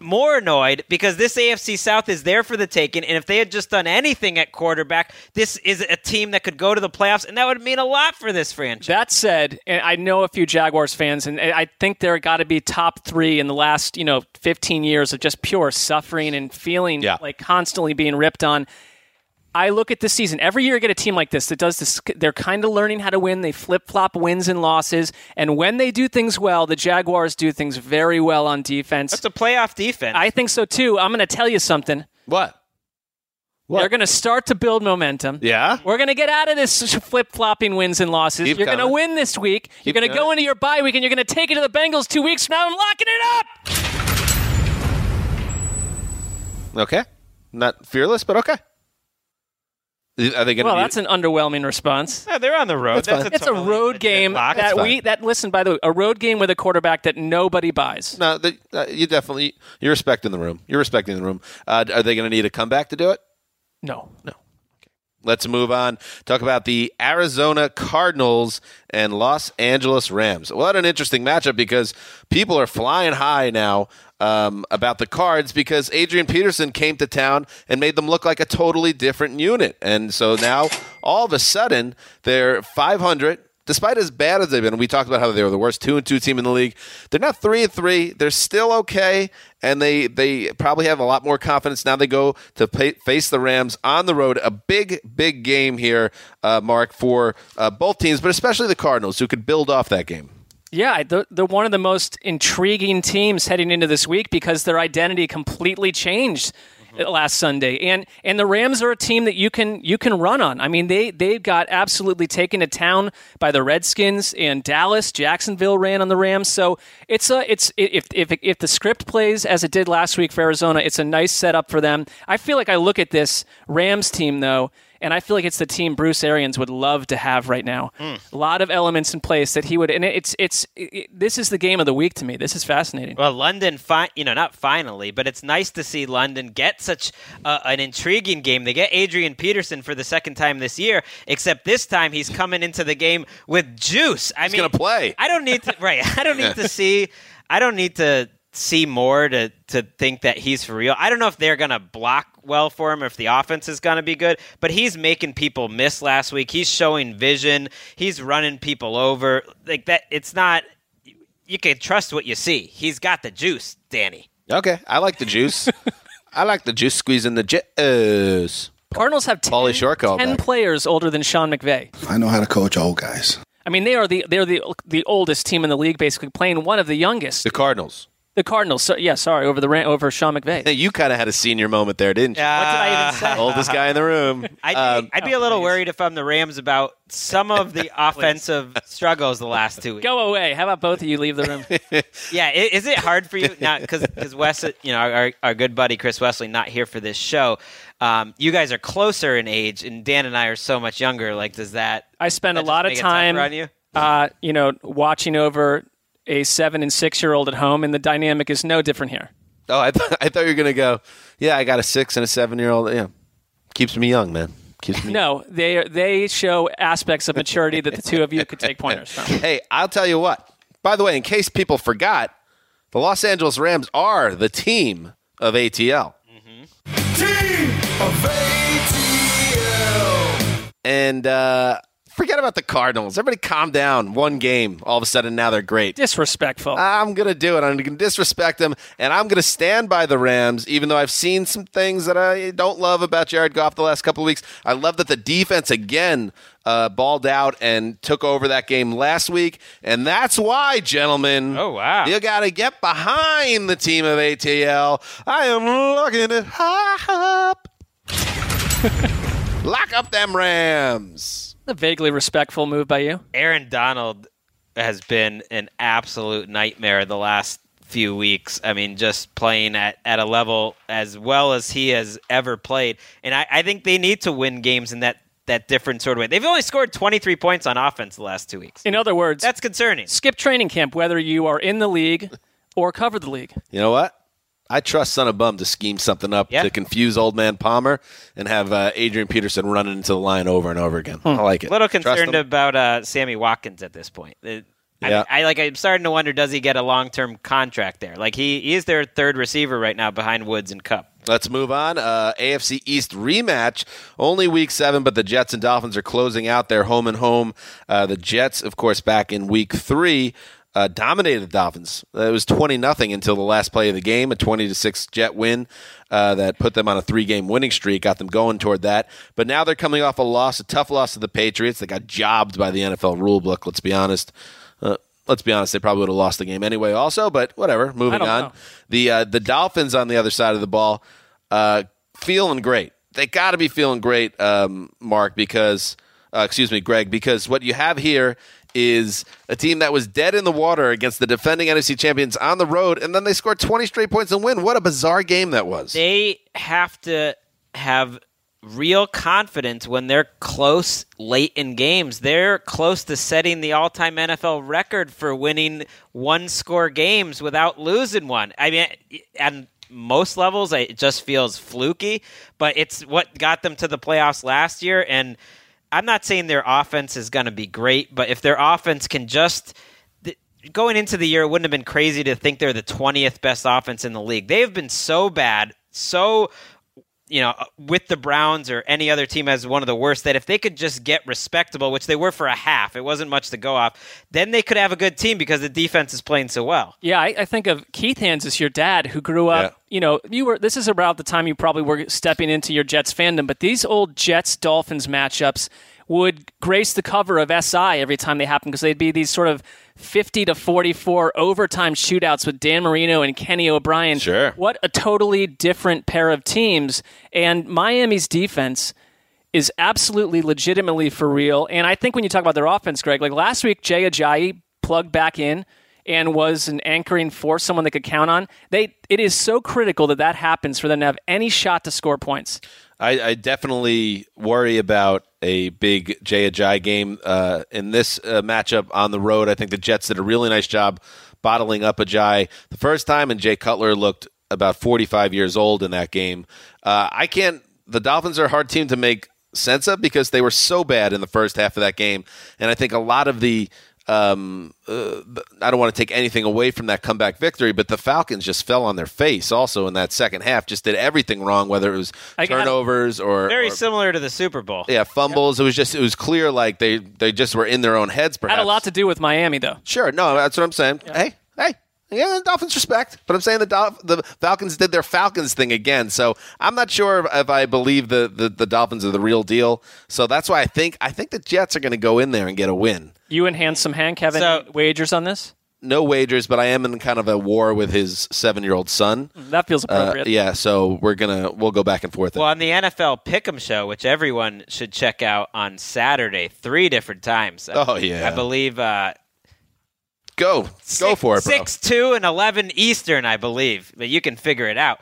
more annoyed because this AFC South is there for the taking, and if they had just done anything at quarterback, this is a team that could go to the playoffs, and that would mean a lot for this franchise. That said, and I know a few Jaguars fans, and I think they're got to be top three in the last you know 15 years of just pure suffering and feeling Yeah. like constantly being ripped on. I look at this season. Every year, I get a team like this that does this. They're kind of learning how to win. They flip flop wins and losses, and when they do things well, the Jaguars do things very well on defense. That's a playoff defense. I think so too. I'm going to tell you something. What? What? They're going to start to build momentum. Yeah? We're going to get out of this flip flopping wins and losses. Keep You're going to win this week. you're going to go into your bye week and you're going to take it to the Bengals two weeks from now and locking it up. Okay. Not fearless, but okay. Are they going to Well, be that's an underwhelming response. Yeah, they're on the road. That's fine. It's a road game lock. that we that listen by the way, a road game with a quarterback that nobody buys. No, they, uh, you definitely you're respecting the room. You're respecting the room. Uh, are they going to need a comeback to do it? No. No. Let's move on. Talk about the Arizona Cardinals and Los Angeles Rams. What an interesting matchup because people are flying high now um, about the Cards because Adrian Peterson came to town and made them look like a totally different unit. And so now all of a sudden they're 500. Despite as bad as they've been, we talked about how they were the worst two and two team in the league. They're not three and three. They're still okay, and they they probably have a lot more confidence now. They go to pay, face the Rams on the road. A big big game here, uh, Mark, for uh, both teams, but especially the Cardinals, who could build off that game. Yeah, they're, they're one of the most intriguing teams heading into this week because their identity completely changed mm-hmm. uh, last Sunday, and and the Rams are a team that you can you can run on. I mean, they they got absolutely taken to town by the Redskins and Dallas, Jacksonville ran on the Rams. So it's a it's if if if the script plays as it did last week for Arizona, it's a nice setup for them. I feel like I look at this Rams team though. And I feel like it's the team Bruce Arians would love to have right now. A lot of elements in place that he would, and it's it's it, this is the game of the week to me. This is fascinating. Well, London, fi- you know, not finally, but it's nice to see London get such uh, an intriguing game. They get Adrian Peterson for the second time this year, except this time he's coming into the game with juice. I mean, gonna play. I don't need to. Right, I don't need to see. I don't need to see more to to think that he's for real. I don't know if they're gonna block well for him or if the offense is gonna be good, but he's making people miss last week. He's showing vision. He's running people over like that. It's not you can trust what you see. He's got the juice, Danny. Okay, I like the juice. I like the juice squeezing the juice. Cardinals have 10, Pauly Shore 10 players older than Sean McVay. I know how to coach old guys. I mean, they are the they're the the oldest team in the league, basically playing one of the youngest. The Cardinals. The Cardinals. So, yeah, sorry, over the Ran- over Sean McVay. Hey, you kind of had a senior moment there, didn't you? What did I even say? Oldest guy in the room. I'd, Um, be, I'd be a little worried if I'm the Rams about some of the offensive struggles the last two weeks. Go away. How about both of you leave the room? Yeah, i- is it hard for you now? Because Wes, you know, our, our good buddy Chris Wesley, not here for this show. Um, you guys are closer in age, and Dan and I are so much younger. Like, does that? I spend that a just lot of make it tougher time, on you. uh, you know, watching over a seven and six year old at home, and the dynamic is no different here. Oh, I, th- I thought you were going to go, yeah, I got a six and a seven year old. Yeah. Keeps me young, man. Keeps me No, they they show aspects of maturity that the two of you could take pointers from. Hey, I'll tell you what. By the way, in case people forgot, the Los Angeles Rams are the team of ATL. Team of ATL. And uh, forget about the Cardinals. Everybody calm down. One game. All of a sudden, now they're great. Disrespectful. I'm going to do it. I'm going to disrespect them, and I'm going to stand by the Rams, even though I've seen some things that I don't love about Jared Goff the last couple of weeks. I love that the defense again uh, balled out and took over that game last week, and that's why, gentlemen. Oh, wow. You got to get behind the team of ATL. I am looking at up. Lock up them Rams. A vaguely respectful move by you. Aaron Donald has been an absolute nightmare the last few weeks. I mean, just playing at, at a level as well as he has ever played. And I, I think they need to win games in that, that different sort of way. They've only scored 23 points on offense the last two weeks. In other words, That's concerning. skip training camp whether you are in the league or cover the league. You know what? I trust Son of Bum to scheme something up Yeah. to confuse old man Palmer and have uh, Adrian Peterson running into the line over and over again. I like it. A little concerned about uh, Sammy Watkins at this point. It- I, Yeah. I like. I'm starting to wonder: Does he get a long term contract there? Like he, he is their third receiver right now behind Woods and Kupp. Let's move on. Uh, AFC East rematch. Only week seven, but the Jets and Dolphins are closing out their home and home. Uh, the Jets, of course, back in week three. Uh, dominated the Dolphins. It was twenty nothing until the last play of the game, a twenty to six Jet win uh, that put them on a three game winning streak, got them going toward that. But now they're coming off a loss, a tough loss to the Patriots. They got jobbed by the NFL rulebook. Let's be honest. Uh, let's be honest, they probably would have lost the game anyway. Also, but whatever. Moving on. know. The uh, the Dolphins on the other side of the ball, uh, feeling great. They got to be feeling great, um, Mark, because uh, excuse me, Greg, because what you have here is a team that was dead in the water against the defending NFC champions on the road, and then they scored twenty straight points and win. What a bizarre game that was. They have to have real confidence when they're close late in games. They're close to setting the all time NFL record for winning one score games without losing one. I mean, and most levels, it just feels fluky, but it's what got them to the playoffs last year. And I'm not saying their offense is going to be great, but if their offense can just going into the year, it wouldn't have been crazy to think they're the 20th best offense in the league. They have been so bad, so you know, with the Browns or any other team as one of the worst, that if they could just get respectable, which they were for a half, it wasn't much to go off, then they could have a good team because the defense is playing so well. Yeah, I, I think of Keith Hands as your dad who grew up. Yeah. You know, you were. This is about the time you probably were stepping into your Jets fandom. But these old Jets Dolphins matchups would grace the cover of SI every time they happen because they'd be these sort of fifty to forty-four overtime shootouts with Dan Marino and Kenny O'Brien. Sure. What a totally different pair of teams. And Miami's defense is absolutely legitimately for real. And I think when you talk about their offense, Greg, like last week, Jay Ajayi plugged back in and was an anchoring force, someone they could count on. They it is so critical that that happens for them to have any shot to score points. I, I definitely worry about a big Jay Ajayi game uh, in this uh, matchup on the road. I think the Jets did a really nice job bottling up Ajayi the first time, and Jay Cutler looked about 45 years old in that game. Uh, I can't. The Dolphins are a hard team to make sense of because they were so bad in the first half of that game, and I think a lot of the um, uh, I don't want to take anything away from that comeback victory, but the Falcons just fell on their face also in that second half. Just did everything wrong, whether it was turnovers or Very or- similar to the Super Bowl. yeah, fumbles. It was just it was clear like they they just were in their own heads. Perhaps Had a lot to do with Miami, though. Sure, no, that's what I'm saying. Hey, hey. Yeah, the Dolphins respect, but I'm saying the Dolph- the Falcons did their Falcons thing again. So I'm not sure if I believe the, the, the Dolphins are the real deal. So that's why I think I think the Jets are going to go in there and get a win. You and Handsome Hank have any wagers on this? No wagers, but I am in kind of a war with his seven year old son. That feels Uh, appropriate. yeah, so we're gonna we'll go back and forth. Well, on the NFL Pick'em show, which everyone should check out on Saturday, three different times. Oh, yeah. I believe. Uh, go, go for it, bro. Six, two, and eleven Eastern, I believe, but you can figure it out.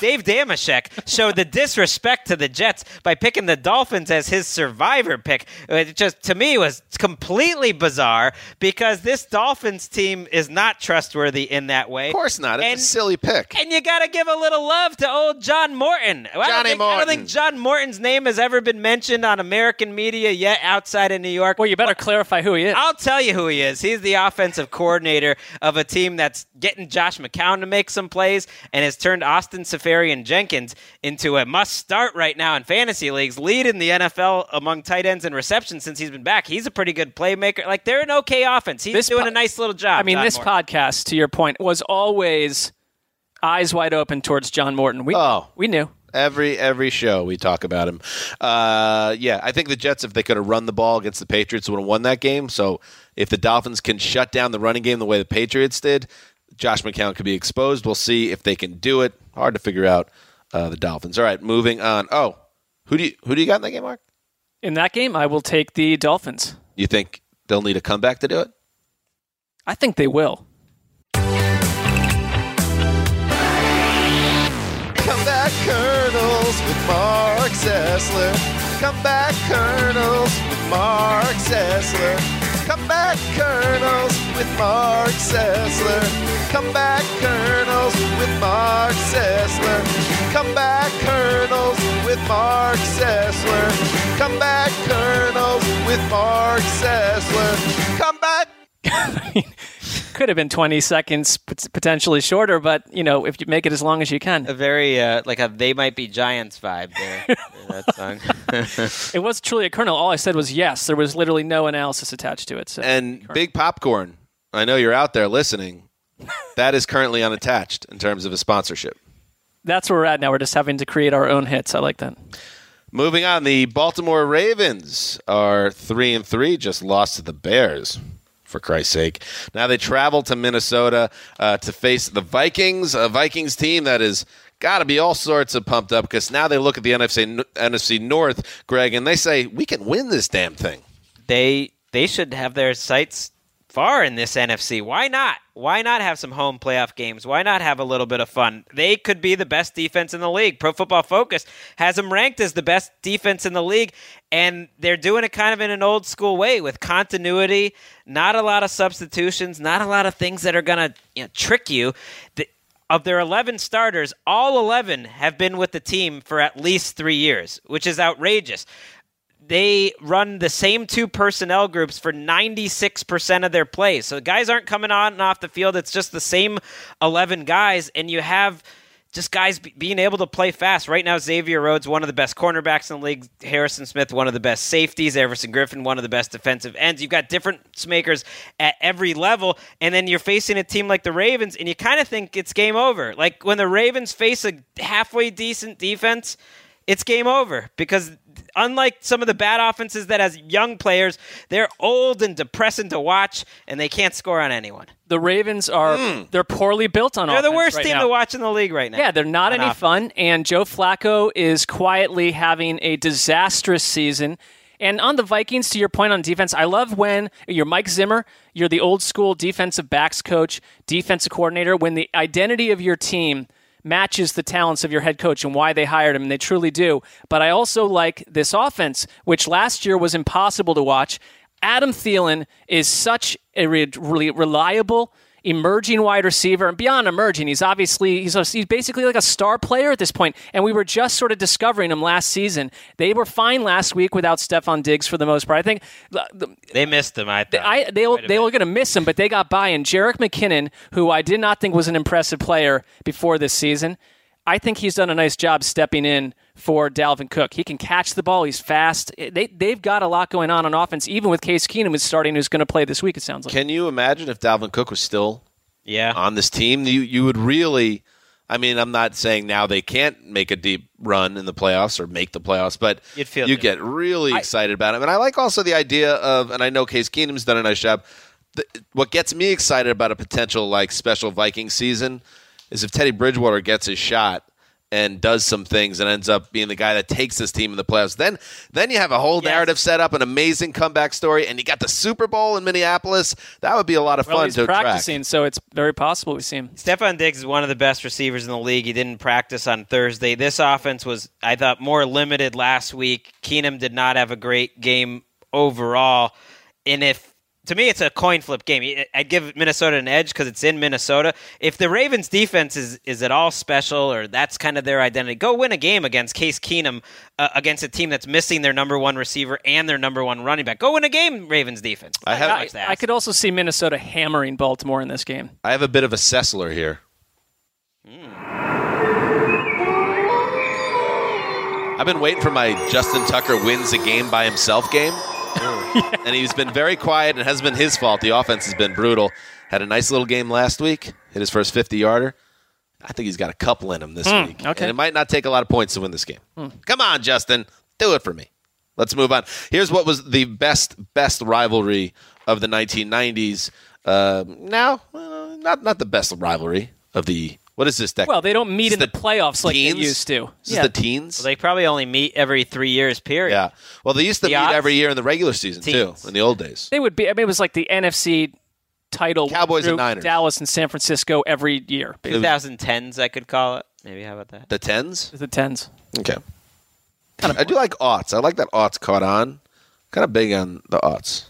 Dave Dameshek showed the disrespect to the Jets by picking the Dolphins as his survivor pick. It just to me was completely bizarre because this Dolphins team is not trustworthy in that way. Of course not. It's a silly pick. And you got to give a little love to old John Morton. I don't Johnny think- I don't think John Morton's name has ever been mentioned on American media yet outside of New York. Well, you better clarify who he is. I'll tell you who he is. He's the offensive coordinator of a team that's getting Josh McCown to make some plays and has turned Austin Seferian Jenkins into a must start right now in fantasy leagues, leading the NFL among tight ends and receptions since he's been back. He's a pretty good playmaker. Like they're an okay offense. He's This doing po- a nice little job. I mean, John this Morton. podcast, to your point, was always eyes wide open towards John Morton. We, Oh. we knew. Every every show we talk about him. Uh, yeah, I think the Jets, if they could have run the ball against the Patriots, would have won that game. So if the Dolphins can shut down the running game the way the Patriots did, Josh McCown could be exposed. We'll see if they can do it. Hard to figure out uh, the Dolphins. All right, moving on. Oh, Who do you who do you got in that game, Mark? In that game, I will take the Dolphins. You think they'll need a comeback to do it? I think they will. Come back, Kernels, with Mark Sessler. Come back, Kernels, with Mark Sessler. Come back, Kernels, with Mark Sessler. Come back, Kernels, with Mark Sessler. Come back, Kernels, with Mark Sessler. Come back, Kernels, with Mark Sessler. Come back. Could have been 20 seconds, potentially shorter, but you know, if you make it as long as you can. A very uh, like a they might be giants vibe there. that song. It was truly a kernel. All I said was yes. There was literally no analysis attached to it. So. And Big Popcorn, I know you're out there listening. That is currently unattached in terms of a sponsorship. That's where we're at now. We're just having to create our own hits. I like that. Moving on, the Baltimore Ravens are three and three, just lost to the Bears. For Christ's sake! Now they travel to Minnesota uh, to face the Vikings, a Vikings team that is got to be all sorts of pumped up because now they look at the NFC NFC North, Greg, and they say we can win this damn thing. they they should have their sights far in this NFC. Why not? Why not have some home playoff games? Why not have a little bit of fun? They could be the best defense in the league. Pro Football Focus has them ranked as the best defense in the league, and they're doing it kind of in an old school way with continuity, not a lot of substitutions, not a lot of things that are going to you know, trick you. The, of their 11 starters, all 11 have been with the team for at least three years, which is outrageous they run the same two personnel groups for 96% of their plays. So guys aren't coming on and off the field. It's just the same 11 guys, and you have just guys be- being able to play fast. Right now, Xavier Rhodes, one of the best cornerbacks in the league. Harrison Smith, one of the best safeties. Everson Griffen, one of the best defensive ends. You've got different makers at every level, and then you're facing a team like the Ravens, and you kind of think it's game over. Like when the Ravens face a halfway decent defense, it's game over because unlike some of the bad offenses that has young players, they're old and depressing to watch, and they can't score on anyone. The Ravens are hmm. they're poorly built on offense. They're the worst right team now. to watch in the league right now. Yeah, they're not On any offense. fun, and Joe Flacco is quietly having a disastrous season. And on the Vikings, to your point on defense, I love when you're Mike Zimmer, you're the old school defensive backs coach, defensive coordinator, when the identity of your team matches the talents of your head coach and why they hired him, and they truly do. But I also like this offense, which last year was impossible to watch. Adam Thielen is such a re- reliable, emerging wide receiver, and beyond emerging, he's obviously he's, a, he's basically like a star player at this point. And we were just sort of discovering him last season. They were fine last week without Stefon Diggs for the most part. I think the- the- They missed him. I thought. I, they will, they were going to miss him, but they got by. And Jerick McKinnon, who I did not think was an impressive player before this season, I think he's done a nice job stepping in for Dalvin Cook. He can catch the ball. He's fast. Eh, they, they've got a lot going on on offense, even with Case Keenum who's starting, who's going to play this week, it sounds like. Can you imagine if Dalvin Cook was still yeah. on this team? You you would really. I mean, I'm not saying now they can't make a deep run in the playoffs or make the playoffs, but You'd feel you good. get really excited about it. And I like also the idea of, and I know Case Keenum's done a nice job. The, what gets me excited about a potential like special Viking season is if Teddy Bridgewater gets his shot and does some things and ends up being the guy that takes this team in the playoffs. Then then you have a whole narrative set up, an amazing comeback story, and you got the Super Bowl in Minneapolis. That would be a lot of well, fun he's to track. practicing, so it's very possible we see him. Stefon Diggs is one of the best receivers in the league. He didn't practice on Thursday. This offense was, I thought, more limited last week. Keenum did not have a great game overall. And if, to me, it's a coin flip game. I'd give Minnesota an edge because it's in Minnesota. If the Ravens' defense is, is at all special or that's kind of their identity, go win a game against Case Keenum uh, against a team that's missing their number one receiver and their number one running back. Go win a game, Ravens defense. I have- Not much I could also see Minnesota hammering Baltimore in this game. I have a bit of a Sessler here. I've been waiting for my Justin Tucker wins a game by himself game. And he's been very quiet and it hasn't been his fault. The offense has been brutal. Had a nice little game last week, hit his first 50 yarder. I think he's got a couple in him this Hmm, week. okay. And it might not take a lot of points to win this game. Come on, Justin. Do it for me. Let's move on. Here's what was the best, best rivalry of the 1990s. Uh, now, uh, not, not the best rivalry of the What is this? Deck? Well, they don't meet in the, the playoffs like teens? they used to. Is the teens? Well, they probably only meet every three years. Period. yeah. Well, they used to The meet odds? every year in the regular season Teens. too, in the old days. They would be. I mean, it was like the NFC title. Cowboys and Niners. Dallas and San Francisco every year. 2010s, I could call it. Maybe how about that? The tens. The tens. Okay. I do like aughts. I like that aughts caught on. Kind of big on the aughts.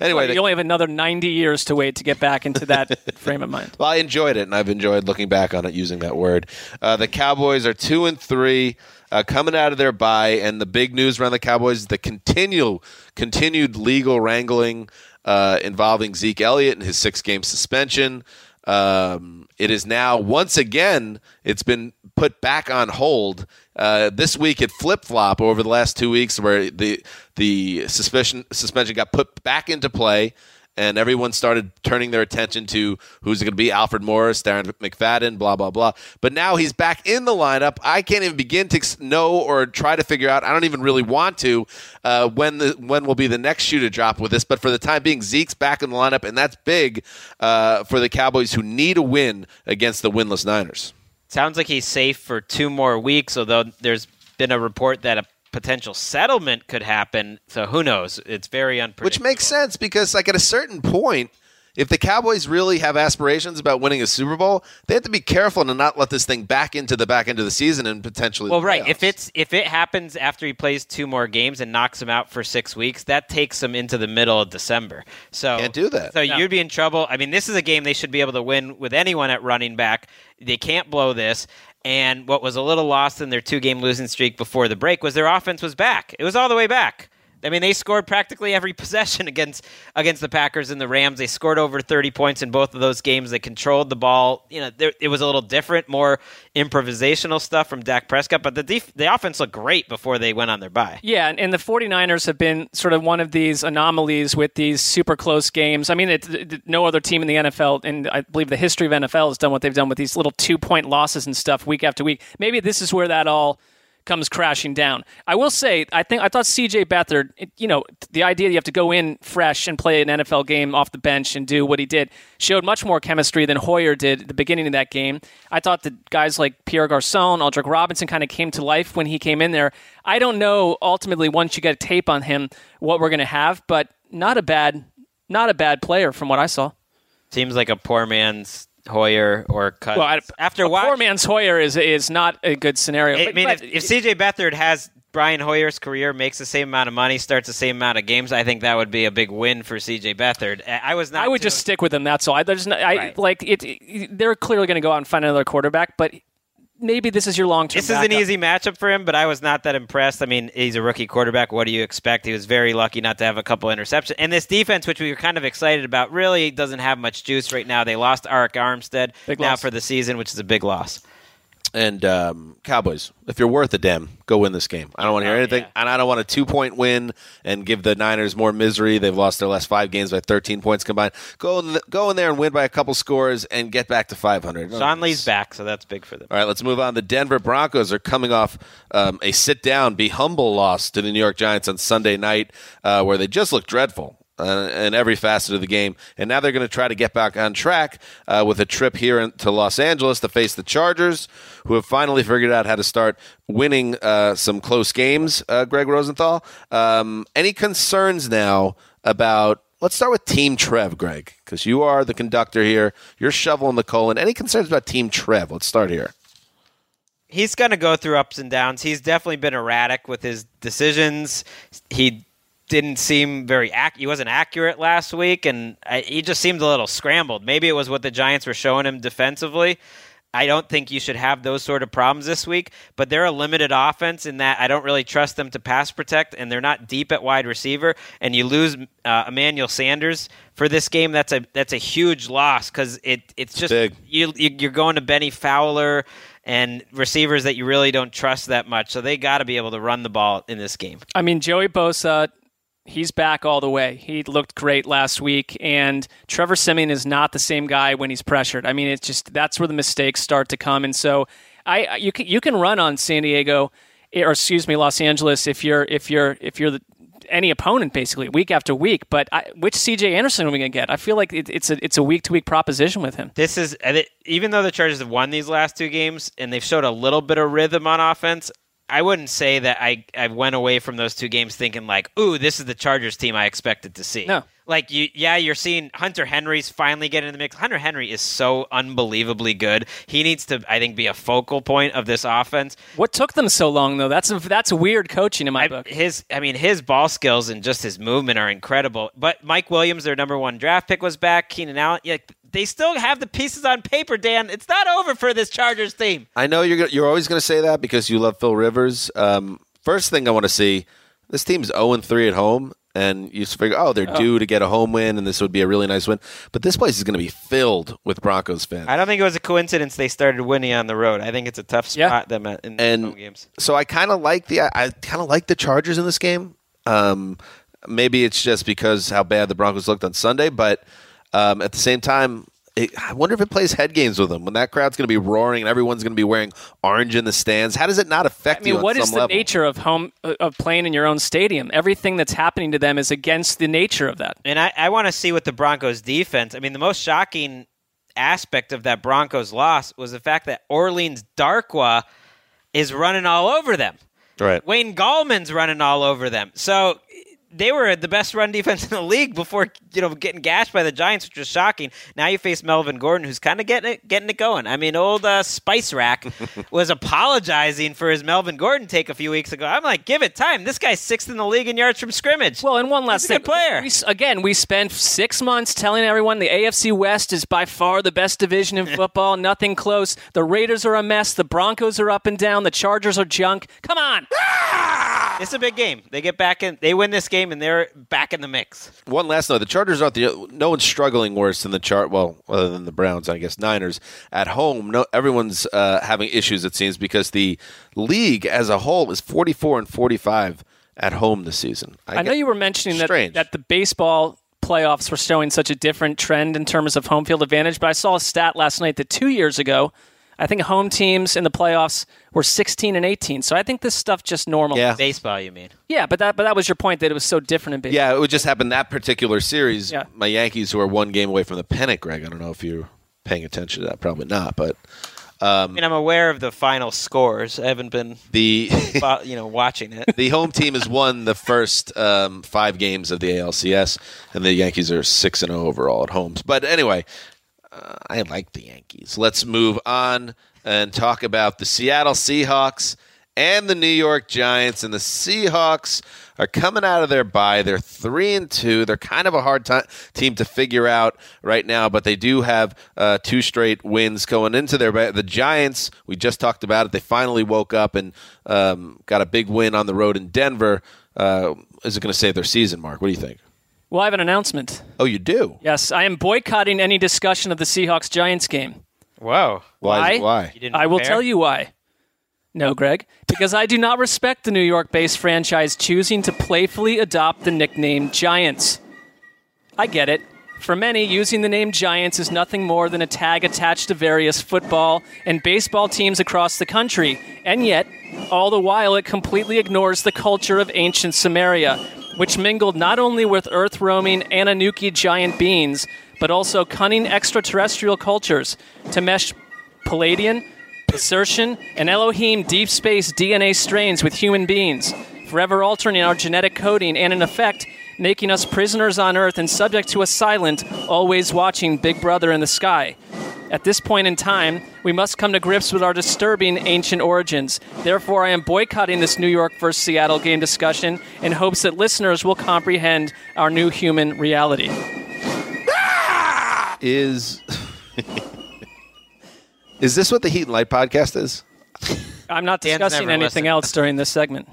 Anyway, Well, you only have another 90 years to wait to get back into that frame of mind. Well, I enjoyed it, and I've enjoyed looking back on it using that word. Uh, the Cowboys are two and three, uh, coming out of their bye, and the big news around the Cowboys is the continual, continued legal wrangling uh, involving Zeke Elliott and his six-game suspension. Um, it is now once again it's been put back on hold. Uh, this week it flip flop over the last two weeks, where the the suspension suspension got put back into play and everyone started turning their attention to who's going to be Alfred Morris, Darren McFadden, blah blah blah. But now he's back in the lineup. I can't even begin to know or try to figure out. I don't even really want to uh, when the when will be the next shoe to drop with this. But for the time being, Zeke's back in the lineup, and that's big uh, for the Cowboys who need a win against the winless Niners. Sounds like he's safe for two more weeks, although there's been a report that a potential settlement could happen. So who knows? It's very unpredictable. Which makes sense because, like, at a certain point, if the Cowboys really have aspirations about winning a Super Bowl, they have to be careful to not let this thing back into the back end of the season and potentially. Well, the right. playoffs. If it's if it happens after he plays two more games and knocks him out for six weeks, that takes him into the middle of December. So Can't do that. So you'd be in trouble. I mean, this is a game they should be able to win with anyone at running back. They can't blow this. And what was a little lost in their two game losing streak before the break was their offense was back. It was all the way back. I mean, they scored practically every possession against against the Packers and the Rams. They scored over 30 points in both of those games. They controlled the ball. You know, there, it was a little different, more improvisational stuff from Dak Prescott, but the def- the offense looked great before they went on their bye. Yeah, and, the 49ers have been sort of one of these anomalies with these super close games. I mean, it, it- no other team in the NFL, and I believe the history of NFL has done what they've done with these little two point losses and stuff week after week. Maybe this is where that all comes crashing down. I will say, I think I thought CJ Beathard, you know, the idea that you have to go in fresh and play an NFL game off the bench and do what he did showed much more chemistry than Hoyer did at the beginning of that game. I thought that guys like Pierre Garcon, Aldrick Robinson kind of came to life when he came in there. I don't know ultimately once you get a tape on him what we're going to have, but not a bad not a bad player from what I saw. Seems like a poor man's Hoyer or cut. Well, I, after a watch- poor man's Hoyer is is not a good scenario. I But- mean, but- if, if CJ Beathard has Brian Hoyer's career, makes the same amount of money, starts the same amount of games, I think that would be a big win for CJ Beathard. I I was not. I would too- just stick with him. That's all. I, there's no, I Right. like it, it- They're clearly going to go out and find another quarterback, but maybe this is your long term. This is an easy matchup for him, but I was not that impressed. I mean, he's a rookie quarterback. What do you expect? He was very lucky not to have a couple interceptions. And this defense, which we were kind of excited about, really doesn't have much juice right now. They lost Arik Armstead Big now loss. for the season, which is a big loss. And um, Cowboys, if you're worth a damn, go win this game. I don't want to hear Oh, anything, yeah. and I don't want a two point win and give the Niners more misery. They've lost their last five games by 13 points combined. Go in, go in there and win by a couple scores and get back to 500. Sean Lee's back, so that's big for them. All right, let's move on. The Denver Broncos are coming off um, a sit down, be humble loss to the New York Giants on Sunday night, uh, where they just looked dreadful. Uh, in every facet of the game, and now they're going to try to get back on track uh, with a trip here in, to Los Angeles to face the Chargers, who have finally figured out how to start winning uh, some close games. Uh, Greg Rosenthal, um, any concerns now about? Let's start with Team Trev, Greg, because you are the conductor here. You're shoveling the colon. Any concerns about Team Trev? Let's start here. he's going to go through ups and downs. He's definitely been erratic with his decisions. He didn't seem very ac- he wasn't accurate last week, and I, he just seemed a little scrambled. Maybe it was what the Giants were showing him defensively. I don't think you should have those sort of problems this week, but they're a limited offense in that I don't really trust them to pass protect, and they're not deep at wide receiver. And you lose uh, Emmanuel Sanders for this game. That's a that's a huge loss because it it's just Big. you, you you're going to Bennie Fowler and receivers that you really don't trust that much. So they got to be able to run the ball in this game. I mean, Joey Bosa, he's back all the way. He looked great last week, and Trevor Siemian is not the same guy when he's pressured. I mean, it's just that's where the mistakes start to come. And so, I you can you can run on San Diego, eh, or excuse me, Los Angeles if you're if you're if you're the any opponent basically week after week. But I, which CJ Anderson are we going to get? I feel like it, it's a it's a week to week proposition with him. This is even though the Chargers have won these last two games and they've showed a little bit of rhythm on offense. I wouldn't say that I, I went away from those two games thinking like, ooh, this is the Chargers team I expected to see. No. Like you yeah, you're seeing Hunter Henry's finally getting in the mix. Hunter Henry is so unbelievably good. He needs to, I think, be a focal point of this offense. What took them so long though? That's that's weird coaching in my I, book. His I mean, his ball skills and just his movement are incredible. But Mike Williams, their number one draft pick, was back. Keenan Allen, yeah, they still have the pieces on paper, Dan. It's not over for this Chargers team. I know you're you're always going to say that because you love Phil Rivers. Um, first thing I want to see, this team's 0 3 at home, and you figure, oh, they're Oh. due to get a home win, and this would be a really nice win. But this place is going to be filled with Broncos fans. I don't think it was a coincidence they started winning on the road. I think it's a tough spot them at, in and home games. so I kind of like the I kind of like the Chargers in this game. Um, maybe it's just because how bad the Broncos looked on Sunday, but um, at the same time, it, I wonder if it plays head games with them when that crowd's going to be roaring and everyone's going to be wearing orange in the stands. How does it not affect I mean, you? on what is some the level? nature of home uh, of playing in your own stadium? Everything that's happening to them is against the nature of that. And I, I want to see what the Broncos defense. I mean, the most shocking aspect of that Broncos loss was the fact that Orleans Darkwa is running all over them. Right. Wayne Gallman's running all over them. So they were the best run defense in the league before you know getting gashed by the Giants, which was shocking. Now you face Melvin Gordon, who's kind of getting it getting it going. I mean, old uh, Spice Rack was apologizing for his Melvin Gordon take a few weeks ago. I'm like, give it time. This guy's sixth in the league in yards from scrimmage. Well, and one last thing, good player. We, again, we spent six months telling everyone the AFC West is by far the best division in football. Nothing close. The Raiders are a mess. The Broncos are up and down. The Chargers are junk. Come on. It's a big game. They get back in. They win this game, and they're back in the mix. One last note: the Chargers aren't the no one's struggling worse than the chart. Well, other than the Browns, I guess Niners at home. No, everyone's uh, having issues. It seems because the league as a whole is forty four and forty five at home this season. I, know you were mentioning that, that the baseball playoffs were showing such a different trend in terms of home field advantage, but I saw a stat last night that two years ago, I think home teams in the playoffs were 16 and 18. So I think this stuff just normal. Yeah. Baseball, you mean? Yeah, but that but that was your point that it was so different in baseball. Yeah, it would just happen that particular series. Yeah. My Yankees, who are one game away from the pennant, Greg. I don't know if you're paying attention to that. Probably not, but I mean, I'm aware of the final scores. I haven't been, the you know, watching it. the home team has won the first um, five games of the ALCS, and the Yankees are six and zero overall at home. But anyway, uh, I like the Yankees. Let's move on and talk about the Seattle Seahawks and the New York Giants. And the Seahawks are coming out of their bye. They're three and two. They're kind of a hard ti team to figure out right now, but they do have uh, two straight wins going into their bye. The Giants, we just talked about it. They finally woke up and um, got a big win on the road in Denver. Uh, is it going to save their season, Mark? What do you think? Well, I have an announcement. Oh, you do? Yes, I am boycotting any discussion of the Seahawks Giants game. Wow. Why? Why? You didn't I will prepare? tell you why. No, Greg, because I do not respect the New York-based franchise choosing to playfully adopt the nickname Giants. I get it. For many, using the name Giants is nothing more than a tag attached to various football and baseball teams across the country, and yet, all the while, it completely ignores the culture of ancient Samaria, which mingled not only with earth roaming Anunnaki giant beings, but also cunning extraterrestrial cultures to mesh Pleiadian, Assertion, and Elohim deep space DNA strains with human beings, forever altering our genetic coding and, in effect, making us prisoners on Earth and subject to a silent, always watching Big Brother in the sky. At this point in time, we must come to grips with our disturbing ancient origins. Therefore, I am boycotting this New York versus Seattle game discussion in hopes that listeners will comprehend our new human reality. Is is this what the Heat and Light podcast is? I'm not Dan's discussing never anything listened. else during this segment.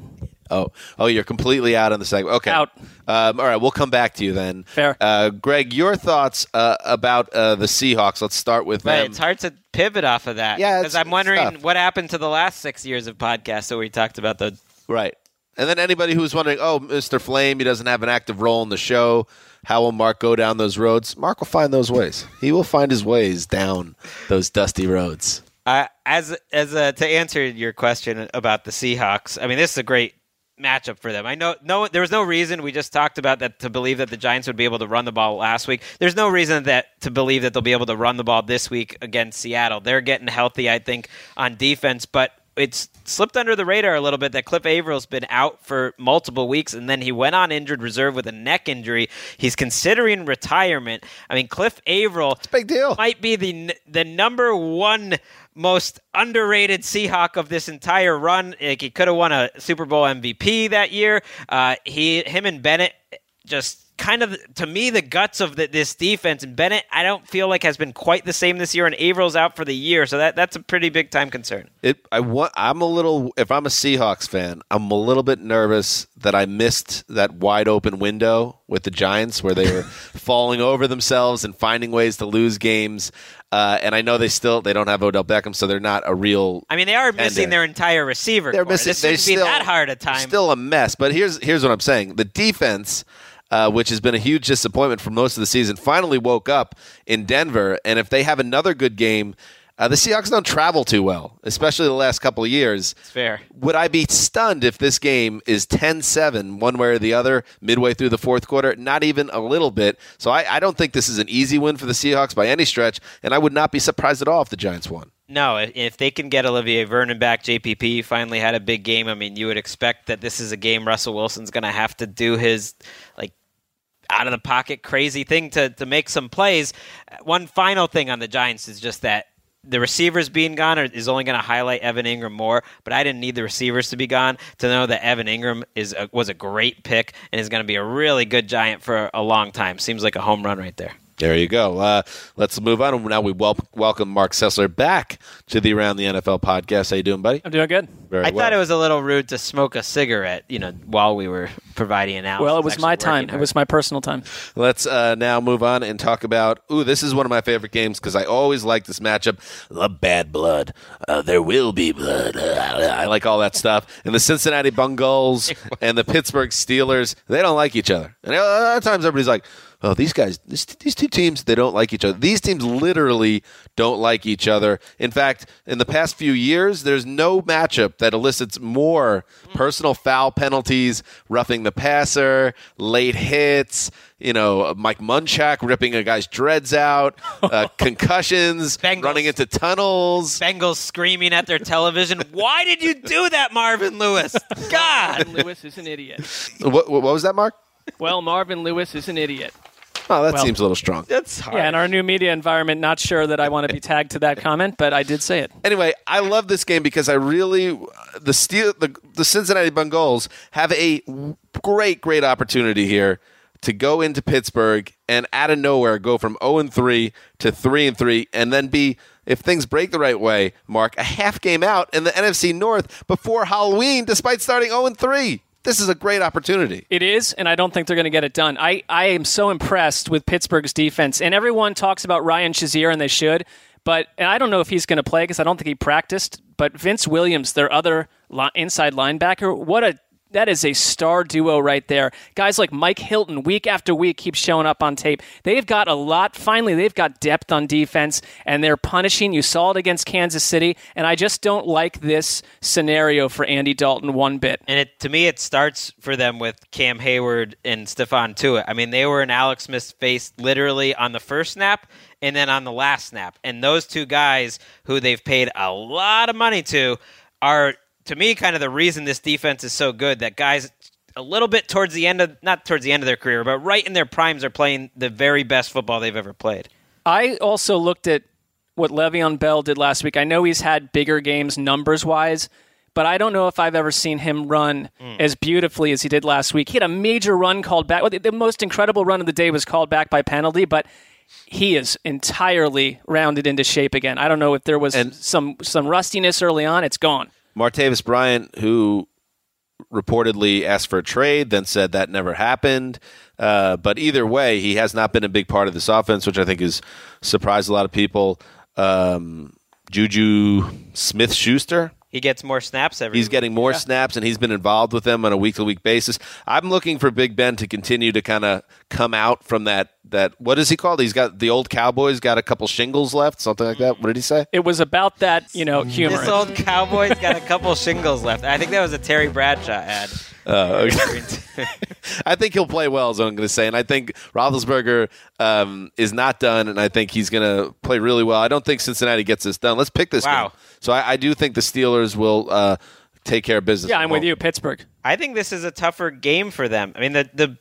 Oh, oh, you're completely out on the segment. Okay, Out. Um, all right, we'll come back to you then. Fair. Uh, Greg, your thoughts uh, about uh, the Seahawks? Let's start with But them. it's hard to pivot off of that. Yeah, because I'm wondering it's tough. what happened to the last six years of podcasts. So we talked about the Right. And then anybody who's wondering, oh, Mr. Flame, he doesn't have an active role in the show. How will Mark go down those roads? Mark will find those ways. He will find his ways down those dusty roads. Uh, as as a, to answer your question about the Seahawks, I mean this is a great matchup for them. I know no there was no reason we just talked about that to believe that the Giants would be able to run the ball last week. There's no reason that to believe that they'll be able to run the ball this week against Seattle. They're getting healthy, I think, on defense, but it's slipped under the radar a little bit that Cliff Avril's been out for multiple weeks, and then he went on injured reserve with a neck injury. He's considering retirement. I mean, Cliff Avril, it's a big deal. Might be the the number one most underrated Seahawk of this entire run. Like he could have won a Super Bowl MVP that year. Uh, he, him, and Bennett just kind of to me the guts of the, this defense. And Bennett, I don't feel like has been quite the same this year. And Avril's out for the year, so that that's a pretty big time concern. It, I want. I'm a little. If I'm a Seahawks fan, I'm a little bit nervous that I missed that wide open window with the Giants where they were falling over themselves and finding ways to lose games. Uh, and I know they still they don't have Odell Beckham, so they're not a real. I mean, they are missing ender. their entire receiver. They're core. missing. This They shouldn't be still that hard a time. Still a mess. But here's here's what I'm saying: the defense. Uh, which has been a huge disappointment for most of the season, finally woke up in Denver. And if they have another good game, uh, the Seahawks don't travel too well, especially the last couple of years. It's fair. Would I be stunned if this game is 10 7, one way or the other, midway through the fourth quarter? Not even a little bit. So I, I don't think this is an easy win for the Seahawks by any stretch, and I would not be surprised at all if the Giants won. No, if- they can get Olivier Vernon back, JPP finally had a big game. I mean, you would expect that this is a game Russell Wilson's going to have to do his like out of the pocket crazy thing to to make some plays. One final thing on the Giants is just that the receivers being gone is only going to highlight Evan Engram more. But I didn't need the receivers to be gone to know that Evan Engram is a, was a great pick and is going to be a really good Giant for a long time. Seems like a home run right there. There you go. Uh, let's move on. Now we wel- welcome Marc Sessler back to the Around the NFL podcast. How you doing, buddy? I'm doing good. Very I well. thought it was a little rude to smoke a cigarette, you know, while we were providing an analysis. Well, it was my working time. It was my personal time. Let's uh, now move on and talk about. Ooh, this is one of my favorite games because I always like this matchup. The bad blood. Uh, there will be blood. Uh, I like all that stuff. And the Cincinnati Bungles and the Pittsburgh Steelers, they don't like each other. And a lot of times everybody's like, oh, these guys, this, these two teams, they don't like each other. These teams literally don't like each other. In fact, in the past few years, there's no matchup that elicits more personal foul penalties, roughing the passer, late hits, you know, Mike Munchak ripping a guy's dreads out, uh, concussions, running into tunnels. Bengals screaming at their television. Why did you do that, Marvin Lewis? God. Marvin Lewis is an idiot. What, what was that, Marc? Well, Marvin Lewis is an idiot. Oh, that Well- seems a little strong. That's hard. Yeah, in our new media environment, not sure that I want to be tagged to that comment, but I did say it. Anyway, I love this game because I really the Steel the, the Cincinnati Bengals have a great great opportunity here to go into Pittsburgh and out of nowhere go from 0 and 3 to 3 and 3 and then be if things break the right way, Marc, a half game out in the NFC North before Halloween despite starting 0 and 3. This is a great opportunity. It is, and I don't think they're going to get it done. I, I am so impressed with Pittsburgh's defense, and everyone talks about Ryan Shazier, and they should. But I don't know if he's going to play because I don't think he practiced. But Vince Williams, their other li- inside linebacker, what a that is a star duo right there. Guys like Mike Hilton, week after week, keeps showing up on tape. They've got a lot. Finally, they've got depth on defense, and they're punishing. You saw it against Kansas City, and I just don't like this scenario for Andy Dalton one bit. And it to me, it starts for them with Cam Hayward and Stephon Tuitt. I mean, they were in Alex Smith's face literally on the first snap and then on the last snap. And those two guys, who they've paid a lot of money to, are to me kind of the reason this defense is so good. That guys a little bit towards the end of not towards the end of their career, but right in their primes are playing the very best football they've ever played. I also looked at what Le'Veon Bell did last week. I know he's had bigger games numbers wise, but I don't know if I've ever seen him run hmm. as beautifully as he did last week. He had a major run called back. Well, the- the most incredible run of the day was called back by penalty, but he is entirely rounded into shape again. I don't know if there was some some rustiness early on. It's gone. Martavis Bryant, who reportedly asked for a trade, then said that never happened. Uh, but either way, he has not been a big part of this offense, which I think has surprised a lot of people. Um, Juju Smith Schuster. He gets more snaps every. He's getting more snaps, and he's been involved with them on a week to week basis. I'm looking for Big Ben to continue to kind of come out from that. That what is he called? He's got the old Cowboys got a couple shingles left, something like that. What did he say? It was about that, you know, humor. This old Cowboy's got a couple shingles left. I think that was a Terry Bradshaw ad. Uh, I think he'll play well, is what I'm going to say. And I think Roethlisberger um, is not done, and I think he's going to play really well. I don't think Cincinnati gets this done. Let's pick this Wow. game. So I, I do think the Steelers will uh, take care of business. Yeah, I'm with you, Pittsburgh. I think this is a tougher game for them. I mean, the the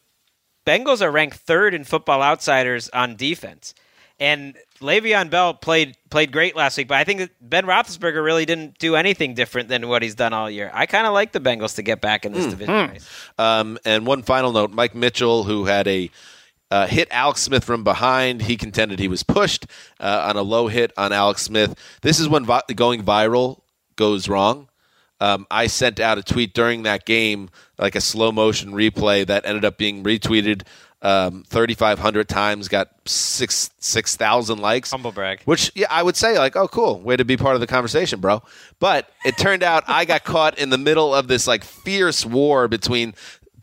Bengals are ranked third in Football Outsiders on defense, and Le'Veon Bell played played great last week. But I think that Ben Roethlisberger really didn't do anything different than what he's done all year. I kind of like the Bengals to get back in this division race. Um, and one final note: Mike Mitchell, who had a uh, hit Alex Smith from behind, he contended he was pushed uh, on a low hit on Alex Smith. This is when vi- going viral goes wrong. Um, I sent out a tweet during that game, like a slow motion replay that ended up being retweeted um, 3,500 times, got six six thousand likes. Humble brag. Which yeah, I would say like, oh, cool, way to be part of the conversation, bro. But it turned out I got caught in the middle of this like fierce war between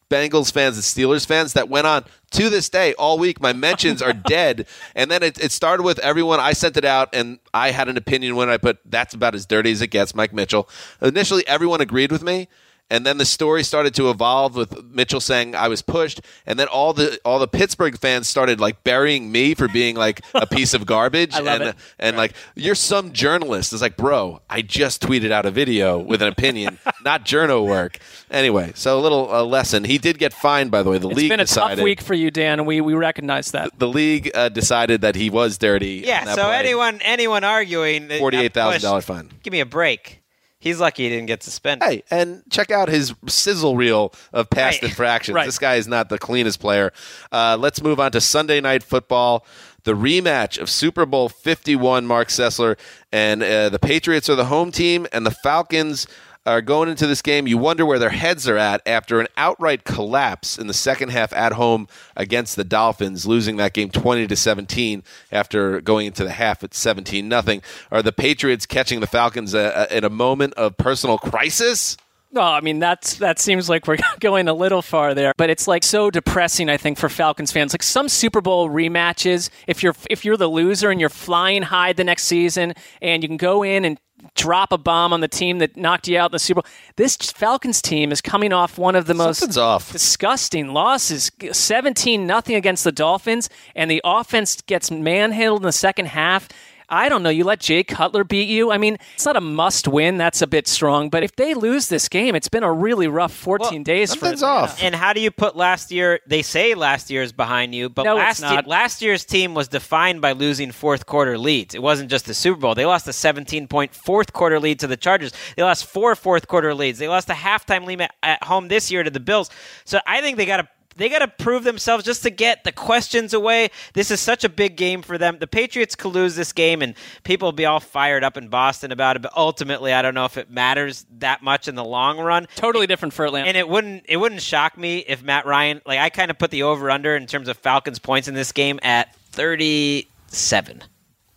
Bengals fans and Steelers fans that went on to this day all week. My mentions are dead, and then it, it started with everyone. I sent it out, and I had an opinion when I put that's about as dirty as it gets. Mike Mitchell. Initially, everyone agreed with me. And then the story started to evolve with Mitchell saying I was pushed, and then all the all the Pittsburgh fans started like burying me for being like a piece of garbage, I love and it. and like you're some journalist. It's like, bro, I just tweeted out a video with an opinion, not journal work. Anyway, so a little uh, lesson. He did get fined, by the way. The It's league been a decided tough week for you, Dan, and we, we recognize that. the league uh, decided that he was dirty. Yeah. So play. anyone anyone arguing forty eight thousand dollar fine. Give me a break. He's lucky he didn't get suspended. Hey, and check out his sizzle reel of past Right. infractions. Right. This guy is not the cleanest player. Uh, let's move on to Sunday Night Football. The rematch of Super Bowl 51, Marc Sessler. And uh, the Patriots are the home team, and the Falcons are going into this game. You wonder where their heads are at after an outright collapse in the second half at home against the Dolphins, losing that game 20 to 17 after going into the half at 17 nothing. Are the Patriots catching the Falcons uh, in a moment of personal crisis? No, I mean that's that seems like we're going a little far there, but it's like so depressing. I think for Falcons fans, like some Super Bowl rematches, if you're if you're the loser and you're flying high the next season, and you can go in and drop a bomb on the team that knocked you out in the Super Bowl. This Falcons team is coming off one of the most off. disgusting losses 17 nothing against the Dolphins and the offense gets manhandled in the second half. I don't know. You let Jay Cutler beat you. I mean, it's not a must win. That's a bit strong. But if they lose this game, it's been a really rough 14 Well, days for something's Atlanta. off. And how do you put last year? They say last year is behind you, but No, last it's year, not. last year's team was defined by losing fourth quarter leads. It wasn't just the Super Bowl. They lost a 17 point fourth quarter lead to the Chargers. They lost four fourth quarter leads. They lost a halftime lead at- at home this year to the Bills. So I think they got to. They got to prove themselves just to get the questions away. This is such a big game for them. The Patriots could lose this game, and people will be all fired up in Boston about it. But ultimately, I don't know if it matters that much in the long run. Totally different for Atlanta. And it wouldn't it wouldn't shock me if Matt Ryan like I kind of put the over under in terms of Falcons points in this game at thirty seven.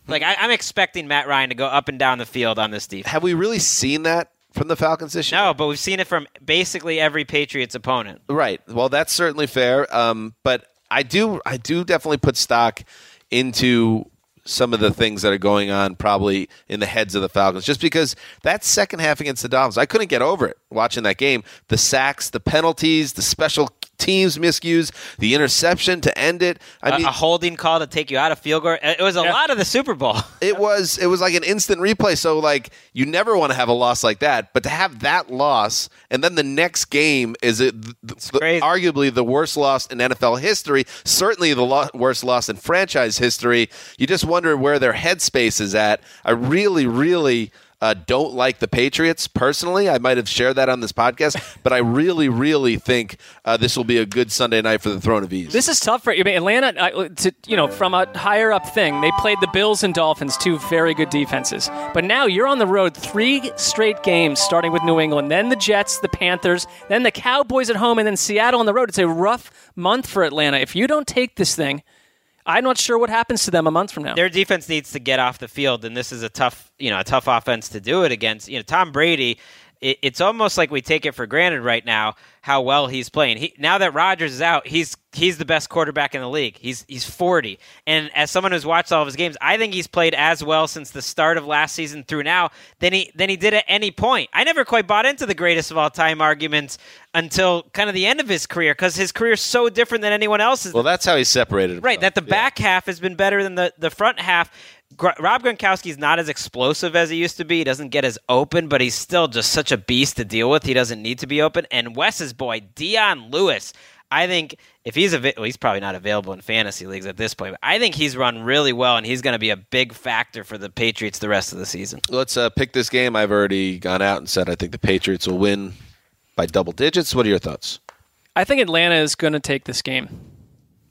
Like I, I'm expecting Matt Ryan to go up and down the field on this defense. Have we really seen that from the Falcons this year? No, but we've seen it from basically every Patriots opponent. Right. Well, that's certainly fair. Um, but I do, I do definitely put stock into some of the things that are going on probably in the heads of the Falcons just because that second half against the Dolphins I couldn't get over it watching that game the sacks the penalties the special teams miscues the interception to end it. I A- mean a holding call to take you out of field goal. It was a lot of the Super Bowl. it was it was like an instant replay. So like you never want to have a loss like that. But to have that loss and then the next game is it th- th- arguably the worst loss in NFL history certainly the lo- worst loss in franchise history. You just wonder where their headspace is at. I really really uh, don't like the Patriots personally. I might have shared that on this podcast, but I really, really think uh, this will be a good Sunday night for the Throne of Ease. This is tough for I mean, Atlanta. uh, To, you know, from a higher up thing, they played the Bills and Dolphins, two very good defenses. But now you're on the road, three straight games, starting with New England, then the Jets, the Panthers, then the Cowboys at home, and then Seattle on the road. It's a rough month for Atlanta. If you don't take this thing, I'm not sure what happens to them a month from now. Their defense needs to get off the field, and this is a tough, you know, a tough offense to do it against. You know, Tom Brady. It, it's almost like we take it for granted right now how well he's playing. He, now that Rodgers is out, he's he's the best quarterback in the league. He's he's 40. And as someone who's watched all of his games, I think he's played as well since the start of last season through now than he than he did at any point. I never quite bought into the greatest of all time arguments until kind of the end of his career because his career is so different than anyone else's. Well, that's how he separated. Himself. Right, that the back half has been better than the, the front half. Gr- Rob Gronkowski's not as explosive as he used to be. He doesn't get as open, but he's still just such a beast to deal with. He doesn't need to be open. And Wes's boy, Dion Lewis, I think if he's a well, he's probably not available in fantasy leagues at this point. But I think he's run really well, and he's going to be a big factor for the Patriots the rest of the season. Let's uh, pick this game. I've already gone out and said I think the Patriots will win by double digits. What are your thoughts? I think Atlanta is going to take this game.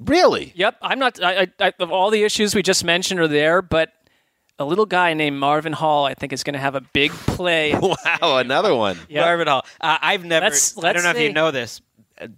Really? Yep. I'm not. I, I, of all the issues we just mentioned are there, but a little guy named Marvin Hall, I think, is going to have a big play. wow, another one. Yep. Marvin Hall. Uh, I've never. Let's- I let's don't know if you know this,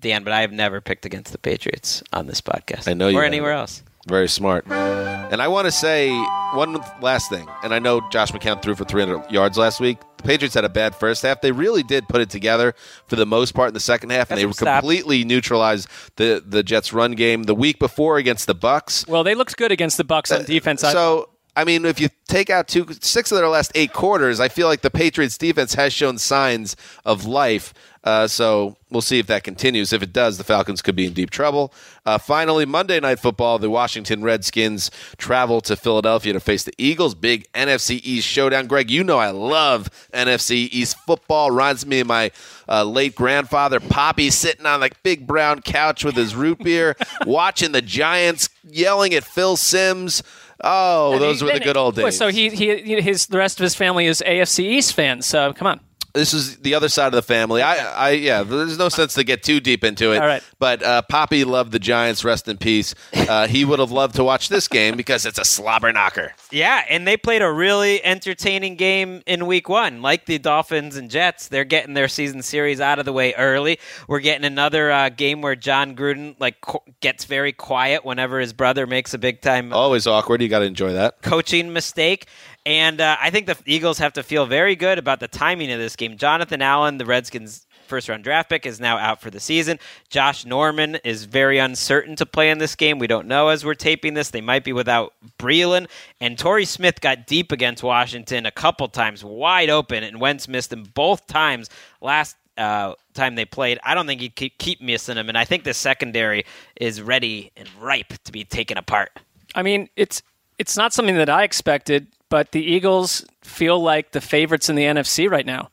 Dan, but I have never picked against the Patriots on this podcast. I know you or haven't. anywhere else. Very smart. And I want to say one last thing. And I know Josh McCown threw for 300 yards last week. The Patriots had a bad first half. They really did put it together for the most part in the second half, and they some completely neutralized the the Jets' run game the week before against the Bucs. Well, they looked good against the Bucs on uh, defense. I- So, I mean, if you take out two, six of their last eight quarters, I feel like the Patriots' defense has shown signs of life. Uh, so we'll see if that continues. If it does, the Falcons could be in deep trouble. Uh, finally, Monday Night Football, the Washington Redskins travel to Philadelphia to face the Eagles. Big NFC East showdown. Greg, you know I love NFC East football. Reminds me of my uh, late grandfather, Poppy, sitting on the big brown couch with his root beer, watching the Giants, yelling at Phil Simms. Oh, those were the good old days. So he, he his the rest of his family is AFC East fans. So come on. This is the other side of the family. I, I, yeah. There's no sense to get too deep into it. All right. But uh, Poppy loved the Giants. Rest in peace. Uh, he would have loved to watch this game because it's a slobber knocker. Yeah, and they played a really entertaining game in week one. Like the Dolphins and Jets, they're getting their season series out of the way early. We're getting another uh, game where Jon Gruden like qu- gets very quiet whenever his brother makes a big time Always awkward. You got to enjoy that. coaching mistake. And uh, I think the Eagles have to feel very good about the timing of this game. Jonathan Allen, the Redskins' first round draft pick, is now out for the season. Josh Norman is very uncertain to play in this game. We don't know as we're taping this. They might be without Breeland. And Torrey Smith got deep against Washington a couple times, wide open, and Wentz missed him both times last uh, time they played. I don't think he'd keep, keep missing him. And I think the secondary is ready and ripe to be taken apart. I mean, it's it's not something that I expected, but the Eagles feel like the favorites in the NFC right now.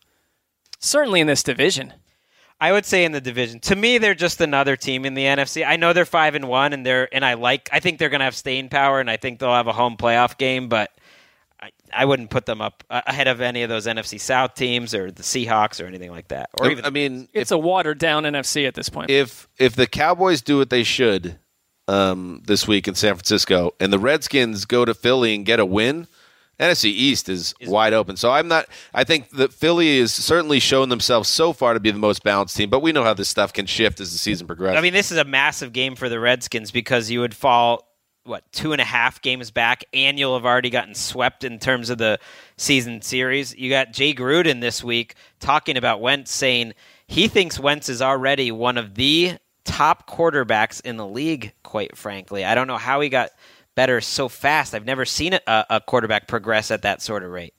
Certainly in this division. I would say in the division. To me, they're just another team in the NFC. I know they're five and one, and they're and I like. I think they're going to have staying power, and I think they'll have a home playoff game. But I, I wouldn't put them up uh, ahead of any of those NFC South teams or the Seahawks or anything like that. Or even I mean, It's a watered down NFC at this point. if if the Cowboys do what they should um, this week in San Francisco, and the Redskins go to Philly and get a win, NFC East is, wide open. So I'm not. I think that Philly is certainly shown themselves so far to be the most balanced team, but we know how this stuff can shift as the season progresses. I mean, this is a massive game for the Redskins because you would fall what two and a half games back, and you'll have already gotten swept in terms of the season series. You got Jay Gruden this week talking about Wentz, saying he thinks Wentz is already one of the top quarterbacks in the league. Quite frankly, I don't know how he got better so fast. I've never seen a, a quarterback progress at that sort of rate.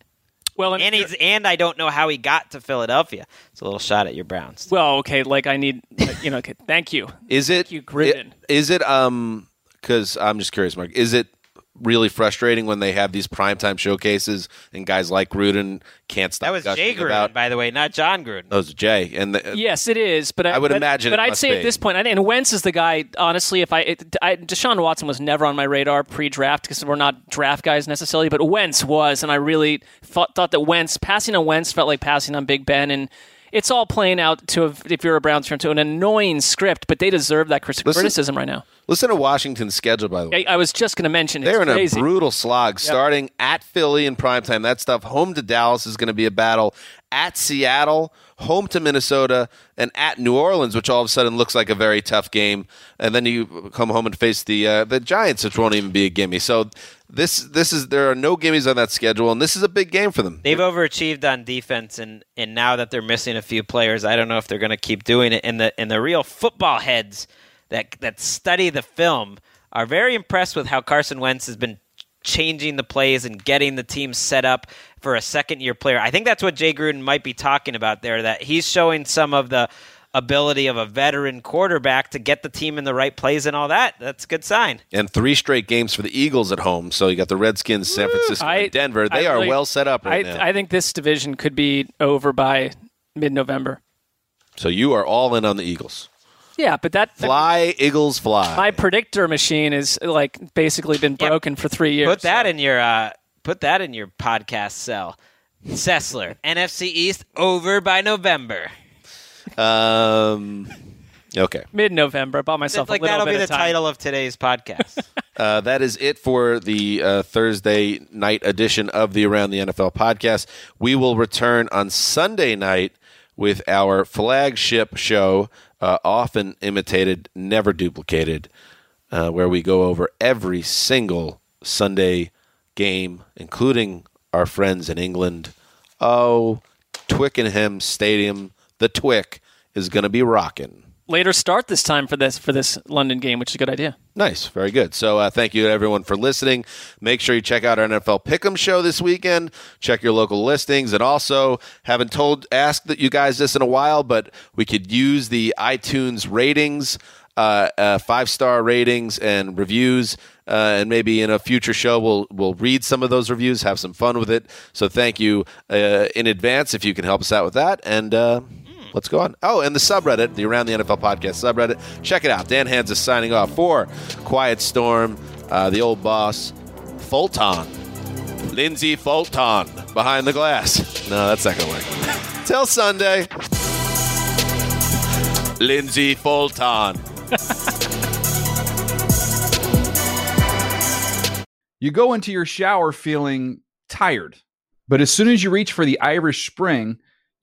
well, And he's and I don't know how he got to Philadelphia. It's a little shot at your Browns. well, okay, like I need, you know, okay, thank you. Is it? Thank you, Gruden. Is it? Um, because I'm just curious, Marc. Is it really frustrating when they have these primetime showcases and guys like Gruden can't stop? That was Jay Gruden, about by the way, not Jon Gruden. those Jay and the, Yes, it is, but I, I would but- imagine But it I'd must say be. at this and Wentz is the guy. Honestly, if I, it, I Deshaun Watson was never on my radar pre-draft because we're not draft guys necessarily, but Wentz was, and I really thought thought that Wentz passing on Wentz felt like passing on Big Ben, and it's all playing out to a, if you're a Browns fan to an annoying script, but they deserve that crit- Listen- criticism right now. listen to Washington's schedule. By the way, I, I was just going to mention They're in crazy. a brutal slog, starting at Philly in primetime. That stuff home to Dallas is going to be a battle. at Seattle, home to Minnesota, and at New Orleans, which all of a sudden looks like a very tough game. And then you come home and face the uh, the Giants, which won't even be a gimme. So this this is there are no gimmies on that schedule, and this is a big game for them. They've overachieved on defense, and and now that they're missing a few players, I don't know if they're going to keep doing it. And the and the real football heads that that study the film are very impressed with how Carson Wentz has been changing the plays and getting the team set up for a second year player. I think that's what Jay Gruden might be talking about there. That he's showing some of the ability of a veteran quarterback to get the team in the right plays and all that. That's a good sign. And three straight games for the Eagles at home. So you got the Redskins, San Francisco, I- and Denver. They I are really- well set up right I, now. I think this division could be over by mid-November. so you are all in on the Eagles. Yeah, but that Fly, Eagles, fly. my predictor machine is like basically been broken for three years. Put that in your uh, put that in your podcast cell. Sessler, NFC East over by November. Um, okay. mid-November. Bought myself like a little that'll bit be the of time. title of today's podcast. Uh, that is it for the uh, Thursday night edition of the Around the NFL podcast. We will return on Sunday night with our flagship show, uh, often imitated, never duplicated, uh, where we go over every single Sunday game, including our friends in England. Oh, Twickenham Stadium, the Twick, is going to be rocking. Later start this time for this for this London game, which is a good idea. Nice, very good. So, uh, thank you to everyone for listening. Make sure you check out our NFL Pick'em show this weekend. Check your local listings, and also haven't told asked that you guys this in a while, but we could use the iTunes ratings, uh, uh, five star ratings and reviews, uh, and maybe in a future show we'll we'll read some of those reviews, have some fun with it. So, thank you uh, in advance if you can help us out with that, and. Let's go on. Oh, and the subreddit, the Around the NFL podcast subreddit. Check it out. Dan Hanzus signing off for Quiet Storm, uh, the old boss, Fulton, Lindsay Fulton, behind the glass. No, that's not going to work. Till Sunday, Lindsay Fulton. You go into your shower feeling tired, but as soon as you reach for the Irish Spring,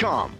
Cars.com.